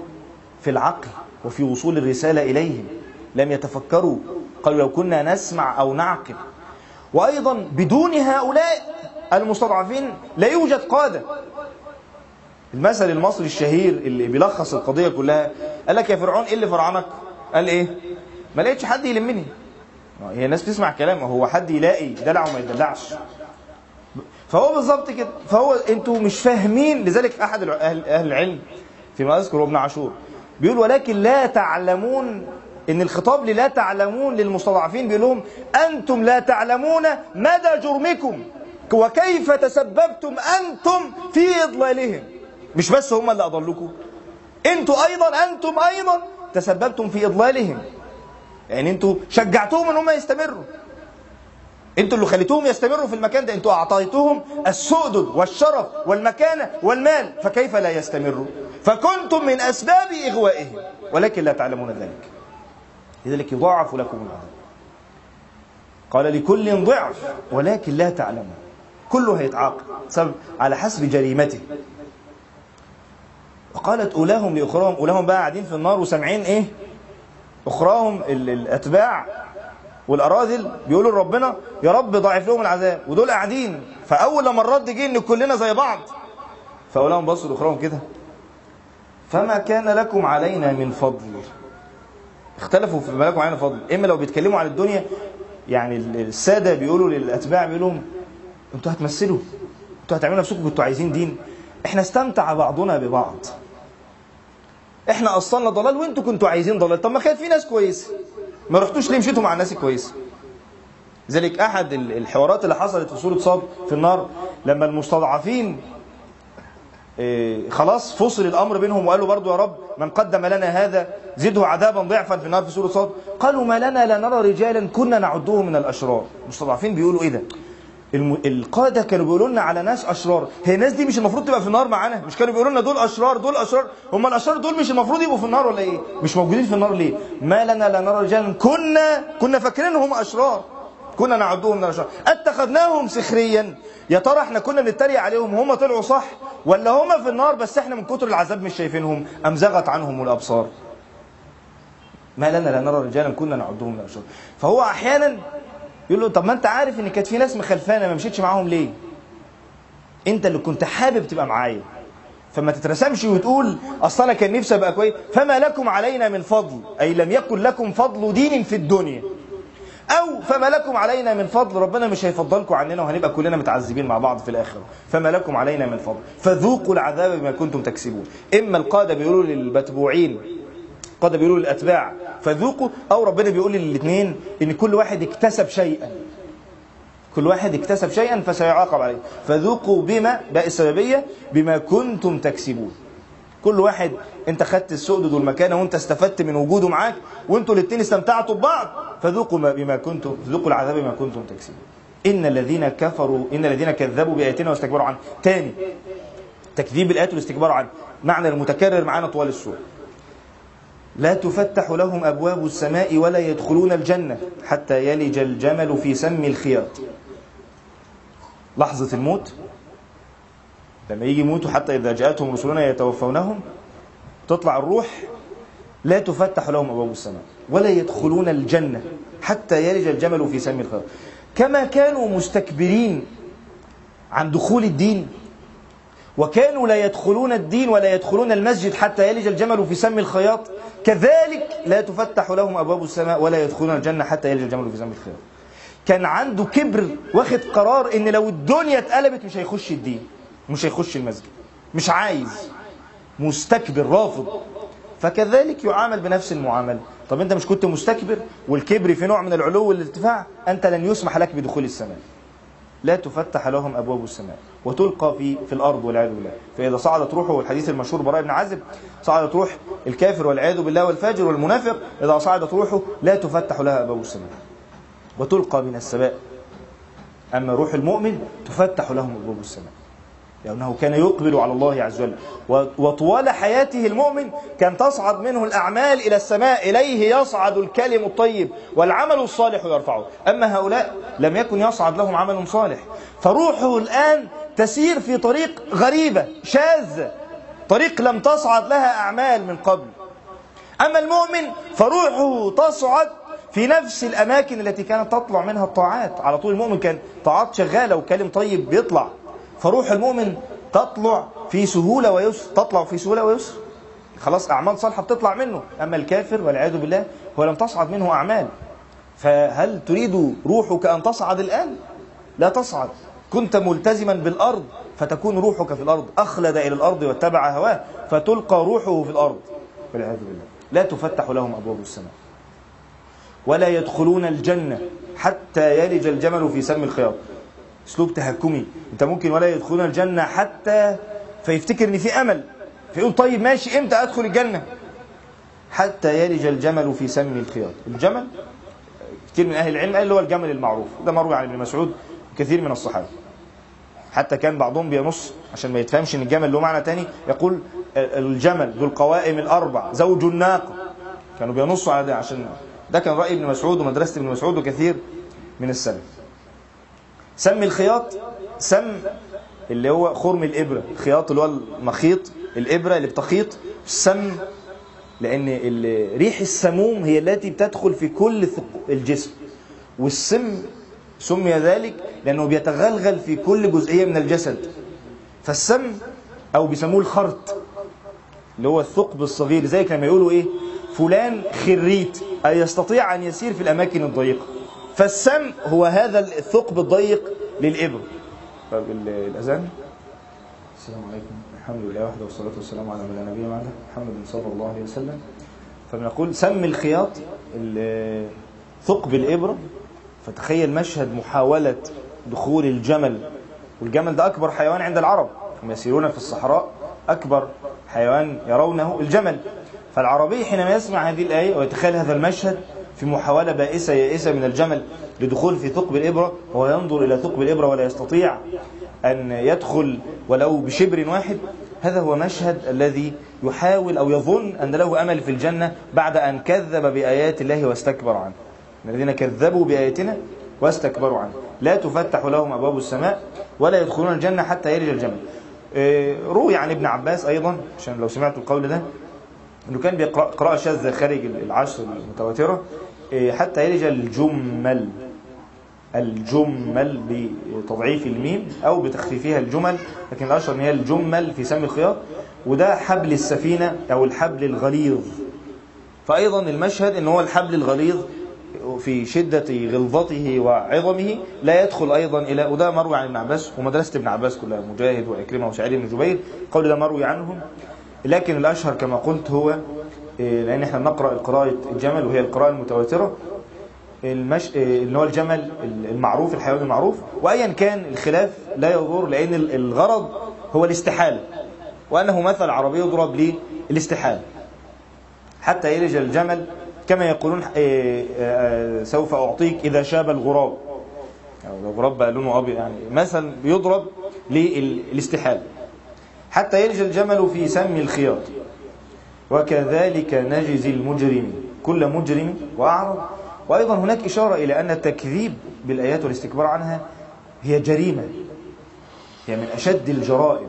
في العقل وفي وصول الرسالة إليهم. لم يتفكروا. قالوا لو كنا نسمع أو نعقل. وأيضا بدون هؤلاء المستضعفين لا يوجد قادة. المثل المصري الشهير اللي بيلخص القضية كلها قال لك يا فرعون إيه اللي فرعنك قال إيه؟ ما لقيتش حد يلمني. هي الناس بتسمع كلام هو حد يلاقي دلع وما يدلعش. فهو بالظبط كده فهو أنتوا مش فاهمين لذلك أحد أهل أهل العلم فيما اذكر ابن عاشور بيقول ولكن لا تعلمون إن الخطاب للا تعلمون للمستضعفين بيقول لهم أنتم لا تعلمون مدى جرمكم وكيف تسببتم أنتم في إضلالهم. مش بس هم اللي اضلوكم أنتوا أيضا أنتم أيضا تسببتم في إضلالهم. يعني أنتوا شجعتوهم إن هم يستمروا. أنتوا اللي خليتوهم يستمروا في المكان ده. أنتوا اعطيتوهم السؤدد والشرف والمكانة والمال فكيف لا يستمروا؟ فكنتم من أسباب إغوائهم ولكن لا تعلمون ذلك. لذلك يضاعف لكم العذاب. قال لكل ضعف ولكن لا تعلمون. كله هيتعاقب على حسب جريمته. وقالت أولاهم لأخراهم أولاهم بقى قاعدين في النار وسامعين إيه؟ أخراهم ال- الأتباع والأراذل بيقولوا لربنا يا رب ضاعف لهم العذاب. ودول قاعدين. فأول لما الرد جه إن كلنا زي بعض. فأولاهم بصوا لأخراهم كده. فما كان لكم علينا من فضل. اختلفوا في ما لكم علينا فضل. إما لو بيتكلموا عن الدنيا يعني السادة بيقولوا للأتباع بيقولوا أنتوا هتمثلوا أنتوا هتعملوا نفسكم كنتوا عايزين دين. إحنا استمتع بعضنا ببعض. إحنا أصلنا ضلال وإنتوا كنتوا عايزين ضلال. طب ما كان في ناس كويسه ما رحتوش ليه مشيتوا مع الناس الكويسه ذلك أحد ال- الحوارات اللي حصلت في سوره صاد في النار لما المستضعفين إيه خلاص فصل الأمر بينهم وقالوا برضو يا رب من قدم لنا هذا زده عذابا ضعفا في النار في سوره صاد قالوا ما لنا لا نرى رجالا كنا نعده من الأشرار. المستضعفين بيقولوا إيه ده. القادة كانوا بيقولوا لنا على ناس أشرار. هي الناس دي مش المفروض تبقى في النار معانا. مش كانوا بيقولوا لنا دول أشرار دول أشرار. هم الأشرار دول مش المفروض يبقوا في النار ولا إيه؟ مش موجودين في النار ليه؟ ما لنا لا نرى رجالا. كنا كنا فاكرين هم أشرار. كنا نعدهم من الاشرار اتخذناهم سخريا. يا ترى إحنا كنا بنتريق عليهم هم طلعوا صح؟ ولا هم في النار بس إحنا من كتر العذاب مش شايفينهم؟ أم زغت عنهم الأبصار؟ ما لنا لا نرى رجالا. كنا نعدهم من الاشرار فهو أحيانا يقول له طب ما أنت عارف إن كانت في ناس مخلفانا ما مشيتش معاهم ليه؟ أنت اللي كنت حابب تبقى معايا. فما تترسمش وتقول أصل أنا كان نفسي أبقى كويس. فما لكم علينا من فضل أي لم يكن لكم فضل دين في الدنيا. أو فما لكم علينا من فضل ربنا مش هيفضلكم عننا وهنبقى كلنا متعذبين مع بعض في الآخرة. فما لكم علينا من فضل. فذوقوا العذاب بما كنتم تكسبون. إما القادة بيقولوا للمتبوعين قادة بيقولوا للأتباع فذوقوا. أو ربنا بيقول للاثنين إن كل واحد اكتسب شيئا. كل واحد اكتسب شيئا فسيعاقب عليه. فذوقوا بما باء السببية بما كنتم تكسبون. كل واحد أنت خدت السؤدد والمكانه وأنت استفدت من وجوده معاك وأنتوا الاثنين استمتعتوا ببعض فذوقوا ما بما كنتم ذوقوا العذاب بما كنتم تكسبون. إن الذين كفروا إن الذين كذبوا بآياتنا واستكبروا عنها تاني تكذيب الآيات والاستكبار عنها معنى المتكرر معانا طوال السورة. لا تفتح لهم أبواب السماء ولا يدخلون الجنة حتى يلج الجمل في سم الخياط. لحظة الموت. لما يجي يموتوا حتى إذا جاءتهم رسلنا يتوفونهم تطلع الروح. لا تفتح لهم أبواب السماء ولا يدخلون الجنة حتى يلج الجمل في سم الخياط. كما كانوا مستكبرين عن دخول الدين وكانوا لا يدخلون الدين ولا يدخلون المسجد حتى يلج الجمل في سم الخياط كذلك لا تفتح لهم أبواب السماء ولا يدخلون الجنة حتى يلج الجمل في سم الخياط كان عنده كبر واخد قرار إن لو الدنيا اتقلبت مش هيخش الدين مش هيخش المسجد مش عايز مستكبر رافض. فكذلك يعامل بنفس المعامله طب أنت مش كنت مستكبر؟ والكبر في نوع من العلو والارتفاع؟ أنت لن يسمح لك بدخول السماء. لا تفتح لهم أبواب السماء وتلقى في في الأرض والعياذ بالله. فإذا صعدت روحه والحديث المشهور براء بن عازب صعدت روح الكافر والعياذ بالله والفاجر والمنافق إذا صعدت روحه لا تفتح لها أبواب السماء وتلقى من السماء. أما روح المؤمن تفتح لهم أبواب السماء. لأنه كان يقبل على الله عز وجل. وطوال حياته المؤمن كان تصعد منه الأعمال إلى السماء إليه يصعد الكلم الطيب والعمل الصالح يرفعه. أما هؤلاء لم يكن يصعد لهم عمل صالح. فروحه الآن تسير في طريق غريبة شاذة طريق لم تصعد لها أعمال من قبل. أما المؤمن فروحه تصعد في نفس الأماكن التي كانت تطلع منها الطاعات. على طول المؤمن كان طاعات شغالة وكلم طيب بيطلع. فروح المؤمن تطلع في سهولة ويسر تطلع في سهولة ويسر. خلاص أعمال صالحة بتطلع منه. أما الكافر والعياذ بالله هو لم تصعد منه أعمال. فهل تريد روحك أن تصعد الآن؟ لا تصعد. كنت ملتزما بالأرض فتكون روحك في الأرض. أخلد إلى الأرض واتبع هواه فتلقى روحه في الأرض. والعياذ بالله. لا تفتح لهم أبواب السماء. ولا يدخلون الجنة حتى يلج الجمل في سم الخياط. اسلوب تهكمي. انت ممكن ولا يدخلون الجنة حتى فيفتكر إن في أمل. فيقول طيب ماشي إمتى أدخل الجنة؟ حتى يلج الجمل في سم الخياط. الجمل؟ كثير من أهل العلم قال هو الجمل المعروف. ده مروي عن ابن مسعود وكثير من الصحابة. حتى كان بعضهم بينص عشان ما يتفهمش إن الجمل له معنى تاني يقول الجمل ذو القوائم الأربع زوج الناقة. كانوا بينصوا على ده عشان ده كان رأي ابن مسعود ومدرسة ابن مسعود وكثير من السلف. سم الخياط سم اللي هو خرم الإبرة الخياط اللي هو المخيط الإبرة اللي بتخيط السم لأن ريح السموم هي التي بتدخل في كل الجسم والسم سمي ذلك لأنه بيتغلغل في كل جزئية من الجسد فالسم أو بيسموه الخرط اللي هو الثقب الصغير زي لما يقولوا إيه؟ فلان خريت أي يستطيع أن يسير في الأماكن الضيقة. فالسم هو هذا الثقب الضيق للإبر طب الأذان؟ السلام عليكم. الحمد لله وحده والصلاة والسلام على من لا نبي بعده محمد صلى الله عليه وسلم. فبنقول سم الخياط ثقب الإبرة. فتخيل مشهد محاولة دخول الجمل. والجمل ده أكبر حيوان عند العرب. هم يسيرون في الصحراء. أكبر حيوان يرونه الجمل. فالعربي حينما يسمع هذه الآية ويتخيل هذا المشهد في محاولة بائسة يائسة من الجمل لدخول في ثقب الإبرة وهو ينظر إلى ثقب الإبرة ولا يستطيع أن يدخل ولو بشبر واحد. هذا هو مشهد الذي يحاول أو يظن أن له أمل في الجنة بعد أن كذب بآيات الله واستكبر عنه. الذين كذبوا بآياتنا واستكبروا عنه. لا تفتح لهم أبواب السماء ولا يدخلون الجنة حتى يلج الجمل. آه، روي عن ابن عباس أيضا عشان لو سمعتوا القول ده أنه كان بيقرأ قراءة شاذة خارج العشر المتواترة حتى يلج الجمل. الجمل بتضعيف الميم أو بتخفيفها الجمل لكن الأشهر أن هي الجمل في سم الخياط وده حبل السفينة أو الحبل الغليظ. فأيضا المشهد أن هو الحبل الغليظ في شدة غلظته وعظمه لا يدخل أيضا إلى وده مروي عن ابن عباس ومدرسة ابن عباس كلها مجاهد وعكرمة وسعيد بن جبير قول ده مروي عنهم. لكن الأشهر كما قلت هو إيه، لأن إحنا بنقرأ قراءة الجمل وهي القراءة المتواترة. المش... إيه، اللي هو الجمل المعروف الحيوان المعروف. وأيا كان الخلاف لا يضر لأن الغرض هو الاستحالة. وأنه مثل عربي يضرب للاستحالة. حتى يلج الجمل كما يقولون إيه، إيه، سوف أعطيك إذا شاب الغراب. يعني الغراب بقى لونه أبيض يعني مثل يضرب للاستحالة. حتى يلج الجمل في سم الخياط. وكذلك نجزي المجرم. كل مجرم وأعرض. وأيضا هناك إشارة إلى أن التكذيب بالآيات والاستكبار عنها هي جريمة. هي من أشد الجرائم.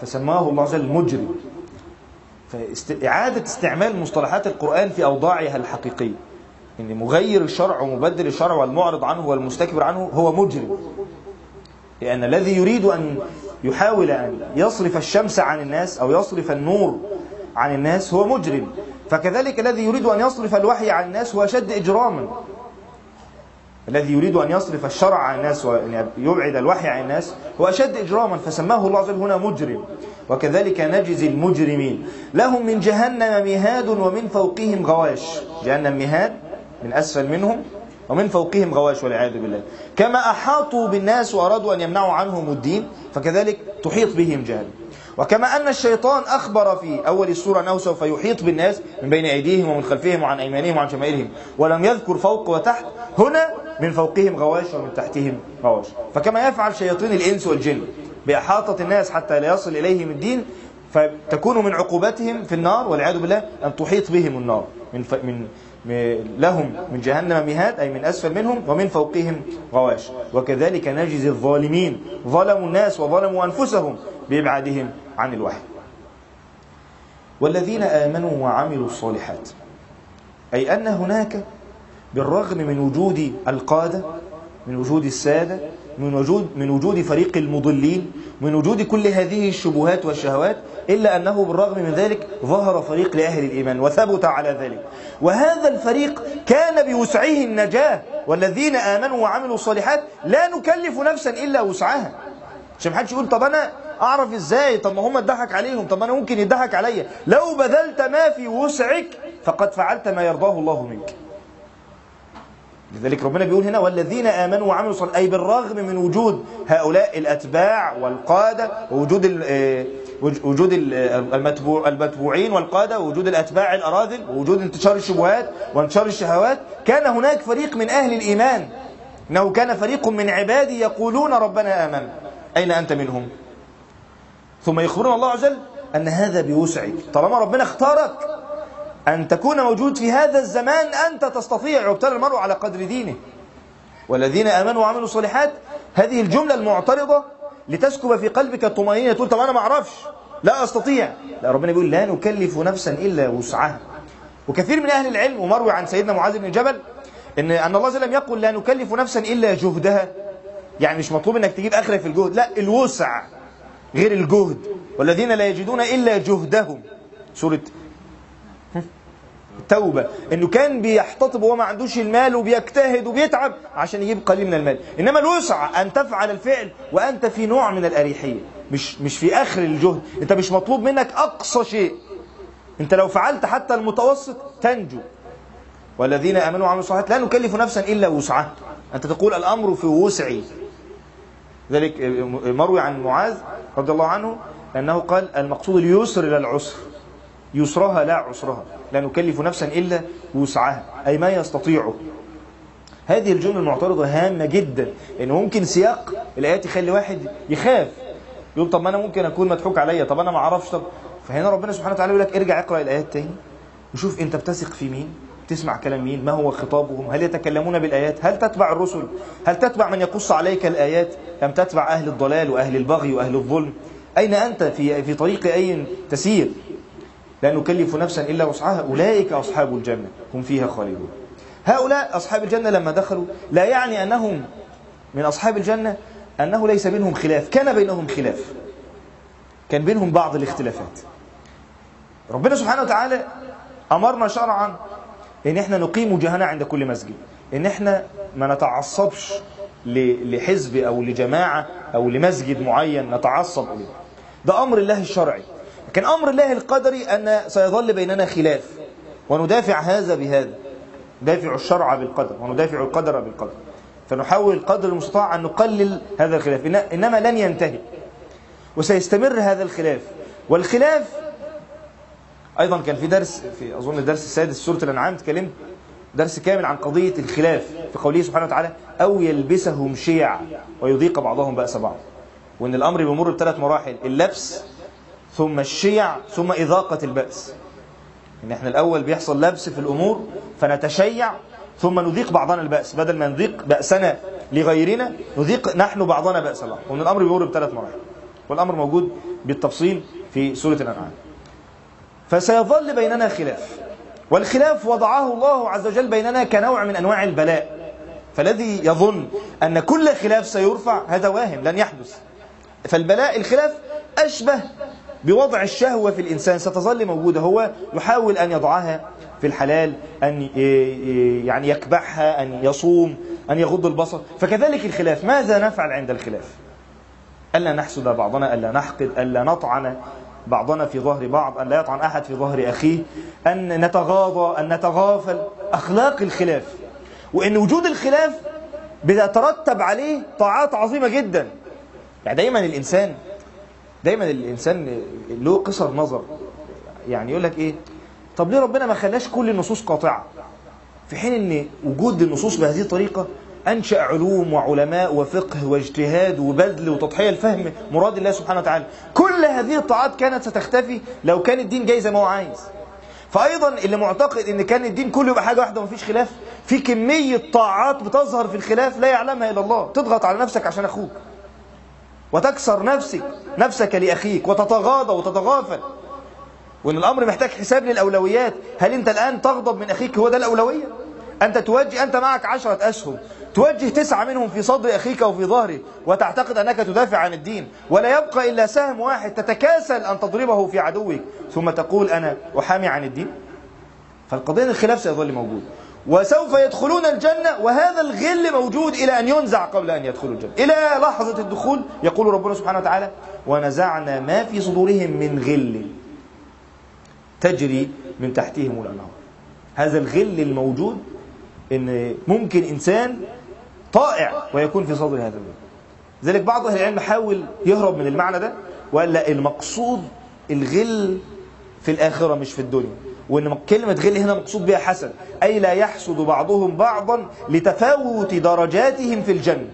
فسماه الله عز وجل مجرم. فإعادة استعمال مصطلحات القرآن في أوضاعها الحقيقية. إن مغير الشرع ومبدل الشرع والمعرض عنه والمستكبر عنه هو مجرم. لأن الذي يريد أن يحاول أن يصرف الشمس عن الناس أو يصرف النور عن الناس هو مجرم. فكذلك الذي يريد أن يصرف الوحي عن الناس هو أشد إجراما. الذي يريد أن يصرف الشرع عن الناس وأن يبعد الوحي عن الناس هو أشد إجراما. فسماه الله عز وجل هنا مجرم. وكذلك نجزي المجرمين. لهم من جهنم مهاد ومن فوقهم غواش. جهنم مهاد من أسفل منهم ومن فوقهم غواش والعياذ بالله. كما أحاطوا بالناس وأرادوا أن يمنعوا عنهم الدين فكذلك تحيط بهم جهنم. وكما أن الشيطان أخبر في أول السورة أنه سوف يحيط بالناس من بين أيديهم ومن خلفهم وعن أيمانهم وعن شمائلهم ولم يذكر فوق وتحت هنا من فوقهم غواش ومن تحتهم غواش فكما يفعل شياطين الإنس والجن بإحاطة الناس حتى لا يصل إليهم الدين فتكون من عقوبتهم في النار والعياذ بالله أن تحيط بهم النار من. من لهم من جهنم مهاد أي من أسفل منهم ومن فوقهم غواش. وكذلك نجزي الظالمين. ظلموا الناس وظلموا أنفسهم بإبعادهم عن الوحي. والذين آمنوا وعملوا الصالحات أي أن هناك بالرغم من وجود القادة من وجود السادة من وجود من وجود فريق المضلين من وجود كل هذه الشبهات والشهوات إلا أنه بالرغم من ذلك ظهر فريق لأهل الإيمان وثبت على ذلك. وهذا الفريق كان بوسعه النجاة والذين آمنوا وعملوا الصالحات لا نكلف نفسا إلا وسعها. عشان محدش يقول طب أنا أعرف إزاي؟ طب ما هم اتضحك عليهم طب أنا ممكن يضحك عليا. لو بذلت ما في وسعك فقد فعلت ما يرضاه الله منك. لذلك ربنا بيقول هنا والذين آمنوا وعملوا صالحات أي بالرغم من وجود هؤلاء الأتباع والقادة ووجود آه، وجود المتبوع المتبوعين والقادة ووجود الأتباع الأراذل ووجود انتشار الشبهات وانتشار الشهوات كان هناك فريق من أهل الإيمان. إنه كان فريق من عبادي يقولون ربنا آمن. أين أنت منهم؟ ثم يخبرنا الله عز وجل أن هذا بوسعك. طالما ربنا اختارك أن تكون موجود في هذا الزمان أنت تستطيع وابتلى المرء على قدر دينه. والذين آمنوا وعملوا الصالحات هذه الجملة المعترضة لتسكب في قلبك الطمأنينة تقول طب أنا ما أعرفش. لا أستطيع. لا ربنا بيقول لا نكلف نفسا إلا وسعها. وكثير من أهل العلم ومروي عن سيدنا معاذ بن جبل إن أن الله لم يقل لا نكلف نفسا إلا جهدها. يعني مش مطلوب إنك تجيب آخرة في الجهد لا الوسع غير الجهد. والذين لا يجدون إلا جهدهم. سورة التوبة إنه كان بيحتطب وهو ما عندوش المال وبيجتهد وبيتعب عشان يجيب قليل من المال. إنما الوسع أن تفعل الفعل وأنت في نوع من الأريحية. مش مش في آخر الجهد. أنت مش مطلوب منك أقصى شيء. أنت لو فعلت حتى المتوسط تنجو. والذين آمنوا وعملوا الصالحات لا نكلف نفسا إلا وسعها. أنت تقول الأمر في وسعي. ذلك مروي عن معاذ رضي الله عنه أنه قال المقصود اليسر لا العسر. يسرها لا عسرها لا نكلف نفسا إلا وسعها أي ما يستطيعه هذه الجملة المعترضة هامة جدا لأنه ممكن سياق الآيات يخلي واحد يخاف. يقول طب ما أنا ممكن أكون مضحوك عليا طب أنا ما أعرفش طب فهنا ربنا سبحانه وتعالى يقول لك ارجع اقرأ الآيات تاني وشوف أنت بتثق في مين تسمع كلام مين ما هو خطابهم هل يتكلمون بالآيات هل تتبع الرسل هل تتبع من يقص عليك الآيات أم تتبع أهل الضلال وأهل البغي وأهل الظلم؟ أين أنت في في طريق أي تسير؟ لا نكلف نفسا إلا وسعها. أولئك أصحاب الجنة. هم فيها خالدون. هؤلاء أصحاب الجنة لما دخلوا لا يعني أنهم من أصحاب الجنة أنه ليس بينهم خلاف. كان بينهم خلاف. كان بينهم بعض الاختلافات. ربنا سبحانه وتعالى أمرنا شرعا إن إحنا نقيم وجهنا عند كل مسجد. إن إحنا ما نتعصبش لحزب أو لجماعة أو لمسجد معين نتعصب إليه. ده أمر الله الشرعي. لكن أمر الله القدري أن سيظل بيننا خلاف وندافع هذا بهذا ندافع الشرع بالقدر وندافع القدر بالقدر. فنحاول قدر المستطاع أن نقلل هذا الخلاف إنما لن ينتهي. وسيستمر هذا الخلاف. والخلاف أيضا كان في درس في أظن الدرس السادس سورة الأنعام تكلمت درس كامل عن قضية الخلاف في قوله سبحانه وتعالى أو يلبسهم شيع ويذيق بعضهم بأس بعض. وأن الأمر بيمر بثلاث مراحل اللبس ثم الشيع ثم إذاقة البأس. إن إحنا الأول بيحصل لبس في الأمور فنتشيع ثم نذيق بعضنا البأس. بدل ما نذيق بأسنا لغيرنا نذيق نحن بعضنا بأس بعض وأن الأمر بيمر بثلاث مراحل. والأمر موجود بالتفصيل في سورة الأنعام. فسيظل بيننا خلاف. والخلاف وضعه الله عز وجل بيننا كنوع من أنواع البلاء. فالذي يظن أن كل خلاف سيرفع هذا واهم لن يحدث. فالبلاء الخلاف أشبه بوضع الشهوة في الإنسان ستظل موجودة. هو يحاول أن يضعها في الحلال أن يعني يكبحها أن يصوم أن يغض البصر. فكذلك الخلاف. ماذا نفعل عند الخلاف؟ ألا نحسد بعضنا ألا نحقد ألا نطعن بعضنا في ظهر بعض أن لا يطعن أحد في ظهر أخيه أن نتغاضى أن نتغافل. أخلاق الخلاف. وأن وجود الخلاف بيترتب عليه طاعات عظيمة جدا. يعني دايما الإنسان دايما الإنسان له قصر نظر. يعني يقول لك إيه؟ طب ليه ربنا ما خلاش كل النصوص قاطعة؟ في حين أن وجود النصوص بهذه الطريقة أنشأ علوم وعلماء وفقه واجتهاد وبذل وتضحية الفهم مراد الله سبحانه وتعالى. كل هذه الطاعات كانت ستختفي لو كان الدين جاي زي ما هو عايز. فأيضا اللي معتقد أن كان الدين كله يبقى حاجة واحدة ومفيش خلاف في كمية طاعات بتظهر في الخلاف لا يعلمها إلا الله. تضغط على نفسك عشان أخوك. وتكسر نفسك نفسك لأخيك وتتغاضى وتتغافل. وأن الأمر محتاج حساب للأولويات هل أنت الآن تغضب من أخيك هو ده الأولوية؟ أنت توجه أنت معك عشرة أسهم توجه تسعة منهم في صدر أخيك أو في ظهره وتعتقد أنك تدافع عن الدين. ولا يبقى إلا سهم واحد تتكاسل أن تضربه في عدوك ثم تقول أنا أحامي عن الدين. فالقضية الخلاف سيظل موجود. وسوف يدخلون الجنة وهذا الغل موجود إلى أن ينزع قبل أن يدخلوا الجنة. إلى لحظة الدخول يقول ربنا سبحانه وتعالى ونزعنا ما في صدورهم من غل تجري من تحتهم الأنهار. هذا الغل الموجود إن ممكن إنسان طائع ويكون في صدر هذا الغل. ذلك بعض أهل العلم حاول يهرب من المعنى ده وقال لا المقصود الغل في الآخرة مش في الدنيا. وإن كلمة غل هنا مقصود بها حسد أي لا يحسد بعضهم بعضا لتفاوت درجاتهم في الجنة.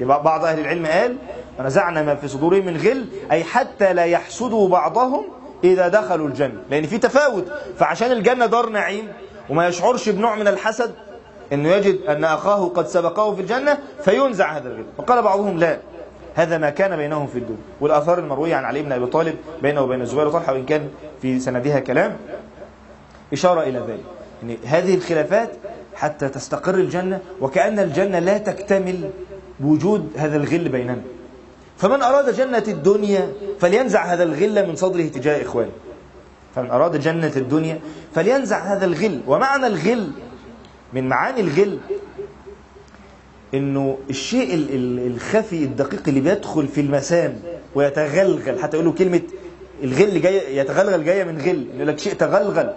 يبقى بعض أهل العلم قال ونزعنا ما في صدورهم من غل أي حتى لا يحسدوا بعضهم إذا دخلوا الجنة. لأن في تفاوت فعشان الجنة دار نعيم وما يشعرش بنوع من الحسد إنه يجد أن أخاه قد سبقه في الجنة فينزع هذا الغل. وقال بعضهم لا هذا ما كان بينهم في الدنيا. والآثار المروية عن علي بن أبي طالب بينه وبين الزبير وطلحة وإن كان في سندها كلام إشارة إلى ذلك. ان هذه الخلافات حتى تستقر الجنة وكأن الجنة لا تكتمل بوجود هذا الغل بيننا. فمن أراد جنة الدنيا فلينزع هذا الغل من صدره تجاه إخوانه. فمن أراد جنة الدنيا فلينزع هذا الغل. ومعنى الغل من معاني الغل إنه الشيء الخفي الدقيق اللي بيدخل في المسام ويتغلغل. حتى يقولوا كلمة الغل جاية يتغلغل جاية من غل. يقول لك شيء تغلغل.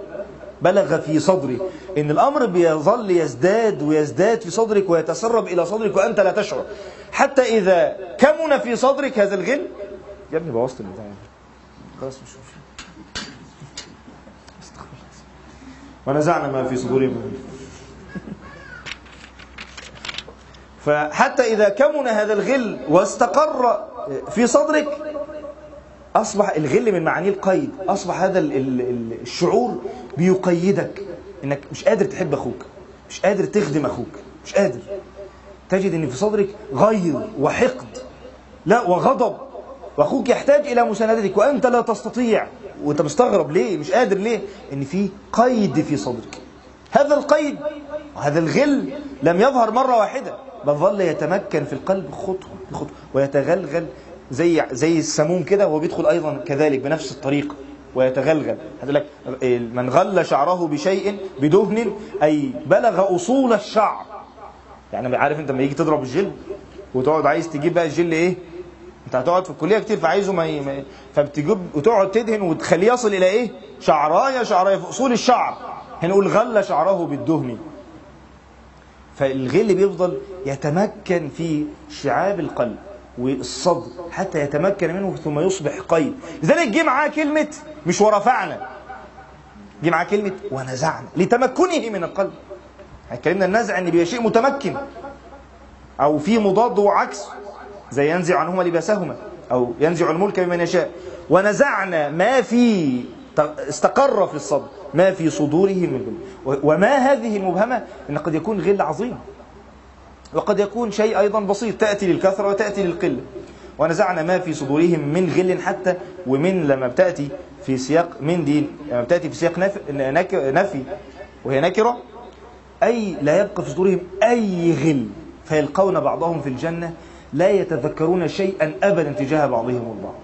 بلغ في صدري إن الأمر بيظل يزداد ويزداد في صدرك ويتسرب إلى صدرك وأنت لا تشعر. حتى إذا كمن في صدرك هذا الغل. يا ابني بوظت البتاع خلاص مش ونزعنا ما في صدورهم. فحتى إذا كمن هذا الغل واستقر في صدرك أصبح الغل من معانيه القيد. أصبح هذا ال- ال- ال- الشعور بيقيدك. إنك مش قادر تحب أخوك. مش قادر تخدم أخوك. مش قادر. تجد إن في صدرك غيظ وحقد. لا وغضب. وأخوك يحتاج إلى مساندتك. وأنت لا تستطيع. وأنت مستغرب ليه؟ مش قادر ليه؟ إن في قيد في صدرك. هذا القيد وهذا الغل لم يظهر مرة واحدة بل ظل يتمكن في القلب خطوة بخطوة ويتغلغل زي زي السموم كده وهو بيدخل أيضا كذلك بنفس الطريقة ويتغلغل. هتقول لك من غل شعره بشيء بدهن أي بلغ أصول الشعر. يعني عارف أنت لما يجي تضرب الجلد وتقعد عايز تجيب بقى الجل إيه؟ أنت هتقعد في الكلية كتير فعايزه ما. ما- فبتجيب وتقعد تدهن وتخليه يصل إلى إيه؟ شعراية شعراية في أصول الشعر. هنقول غل شعره بالدهن. فالغل بيفضل يتمكن في شعاب القلب. والصدر حتى يتمكن منه ثم يصبح قيد. لذلك جه معاه كلمة مش ورفعنا. جه معاه كلمة ونزعنا. لتمكنه من القلب. اتكلمنا النزع إن بيبقى شيء متمكن. أو في مضاد وعكس. زي ينزع عنهما لباسهما. أو ينزع الملك بمن يشاء. ونزعنا ما في استقر في الصدر. ما في صدورهم من وما هذه المبهمة إن قد يكون غل عظيم. وقد يكون شيء أيضا بسيط. تأتي للكثرة وتأتي للقلة. ونزعنا ما في صدورهم من غل حتى ومن لما بتأتي في سياق من دي لما بتأتي في سياق نفي وهي نكرة أي لا يبقى في صدورهم أي غل. فيلقون بعضهم في الجنة لا يتذكرون شيئا أبدا تجاه بعضهم البعض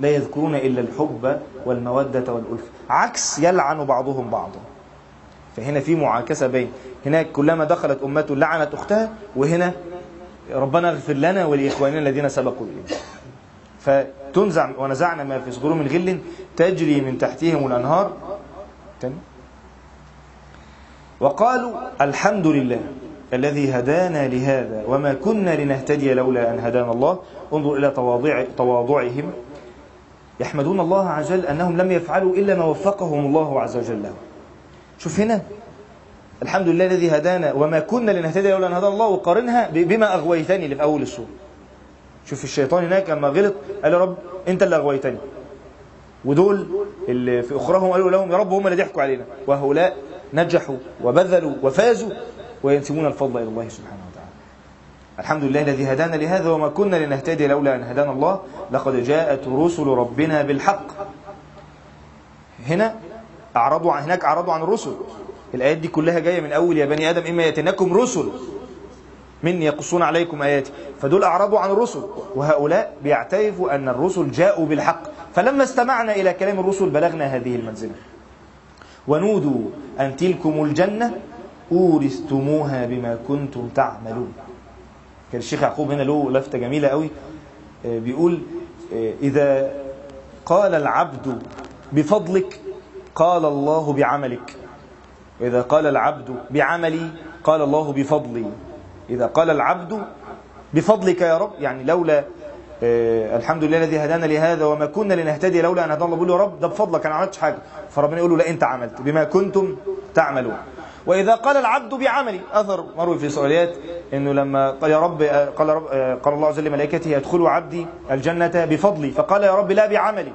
لا يذكرون إلا الحب والمودة والألفة عكس يلعن بعضهم بعضا. فهنا في معاكسة بين هناك كلما دخلت أمة لعنت أختها وهنا ربنا اغفر لنا ولإخواننا الذين سبقوا إلينا فتنزع ونزعنا ما في صدورهم من غل تجري من تحتهم الأنهار. تاني. وقالوا الحمد لله الذي هدانا لهذا وما كنا لنهتدي لولا أن هدانا الله. انظر إلى تواضع تواضعهم. يحمدون الله عز وجل أنهم لم يفعلوا إلا ما وفقهم الله عز وجل. له شوف هنا الحمد لله الذي هدانا وما كنا لنهتدي لولا أن هدانا الله وقارنها بما أغويتني اللي في أول السورة شوف الشيطان هناك لما غلط قال يا رب أنت اللي أغويتني. ودول اللي في أخراهم قالوا لهم يا رب هم اللي ضحكوا علينا. وهؤلاء نجحوا وبذلوا وفازوا وينسبون الفضل إلى الله سبحانه وتعالى. الحمد لله الذي هدانا لهذا وما كنا لنهتدي لولا أن هدانا الله. لقد جاءت رسل ربنا بالحق. هنا أعرضوا عن هناك أعرضوا عن الرسل. الآيات دي كلها جاية من أول يا بني آدم إما يأتينكم رسل من يقصون عليكم آياتي فدول أعرضوا عن الرسل وهؤلاء بيعترفوا أن الرسل جاءوا بالحق. فلما استمعنا إلى كلام الرسل بلغنا هذه المنزلة. ونودوا أن تلكم الجنة أورثتموها بما كنتم تعملون. كان الشيخ يعقوب هنا له لفتة جميلة قوي آه، بيقول آه، إذا قال العبد بفضلك قال الله بعملك. وإذا قال العبد بعملي قال الله بفضلي. إذا قال العبد بفضلك يا رب يعني لولا آه، الحمد لله الذي هدانا لهذا وما كنا لنهتدي لولا أن هدانا الله. بيقول له يا رب ده بفضلك أنا ما عملتش حاجة. فربنا يقول له لا أنت عملت بما كنتم تعملون. وإذا قال العبد بعملي اثر مروي في اسرائيليات إنه لما قال يا رب قال رب آه، قال الله عز وجل لملائكته أدخلوا عبدي الجنة بفضلي. فقال يا رب لا بعملي.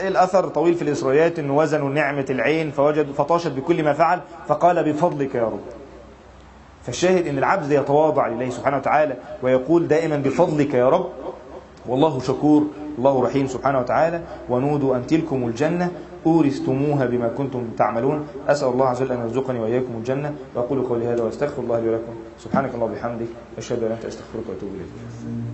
الأثر طويل في الاسرائيليات إنه وزنوا نعمه العين فوجد فطاشت بكل ما فعل فقال بفضلك يا رب. فالشاهد إن العبد يتواضع لله سبحانه وتعالى ويقول دائما بفضلك يا رب. والله شكور الله رحيم سبحانه وتعالى. ونودوا أن تلكم الجنة أورثتموها بما كنتم تعملون. أسأل الله عز وجل أن يرزقني وإياكم الجنة. وأقول قولي هذا واستغفر الله لي ولكم. سبحانك اللهم وبحمدك إله إلا أنت أستغفرك وأتوب إليك.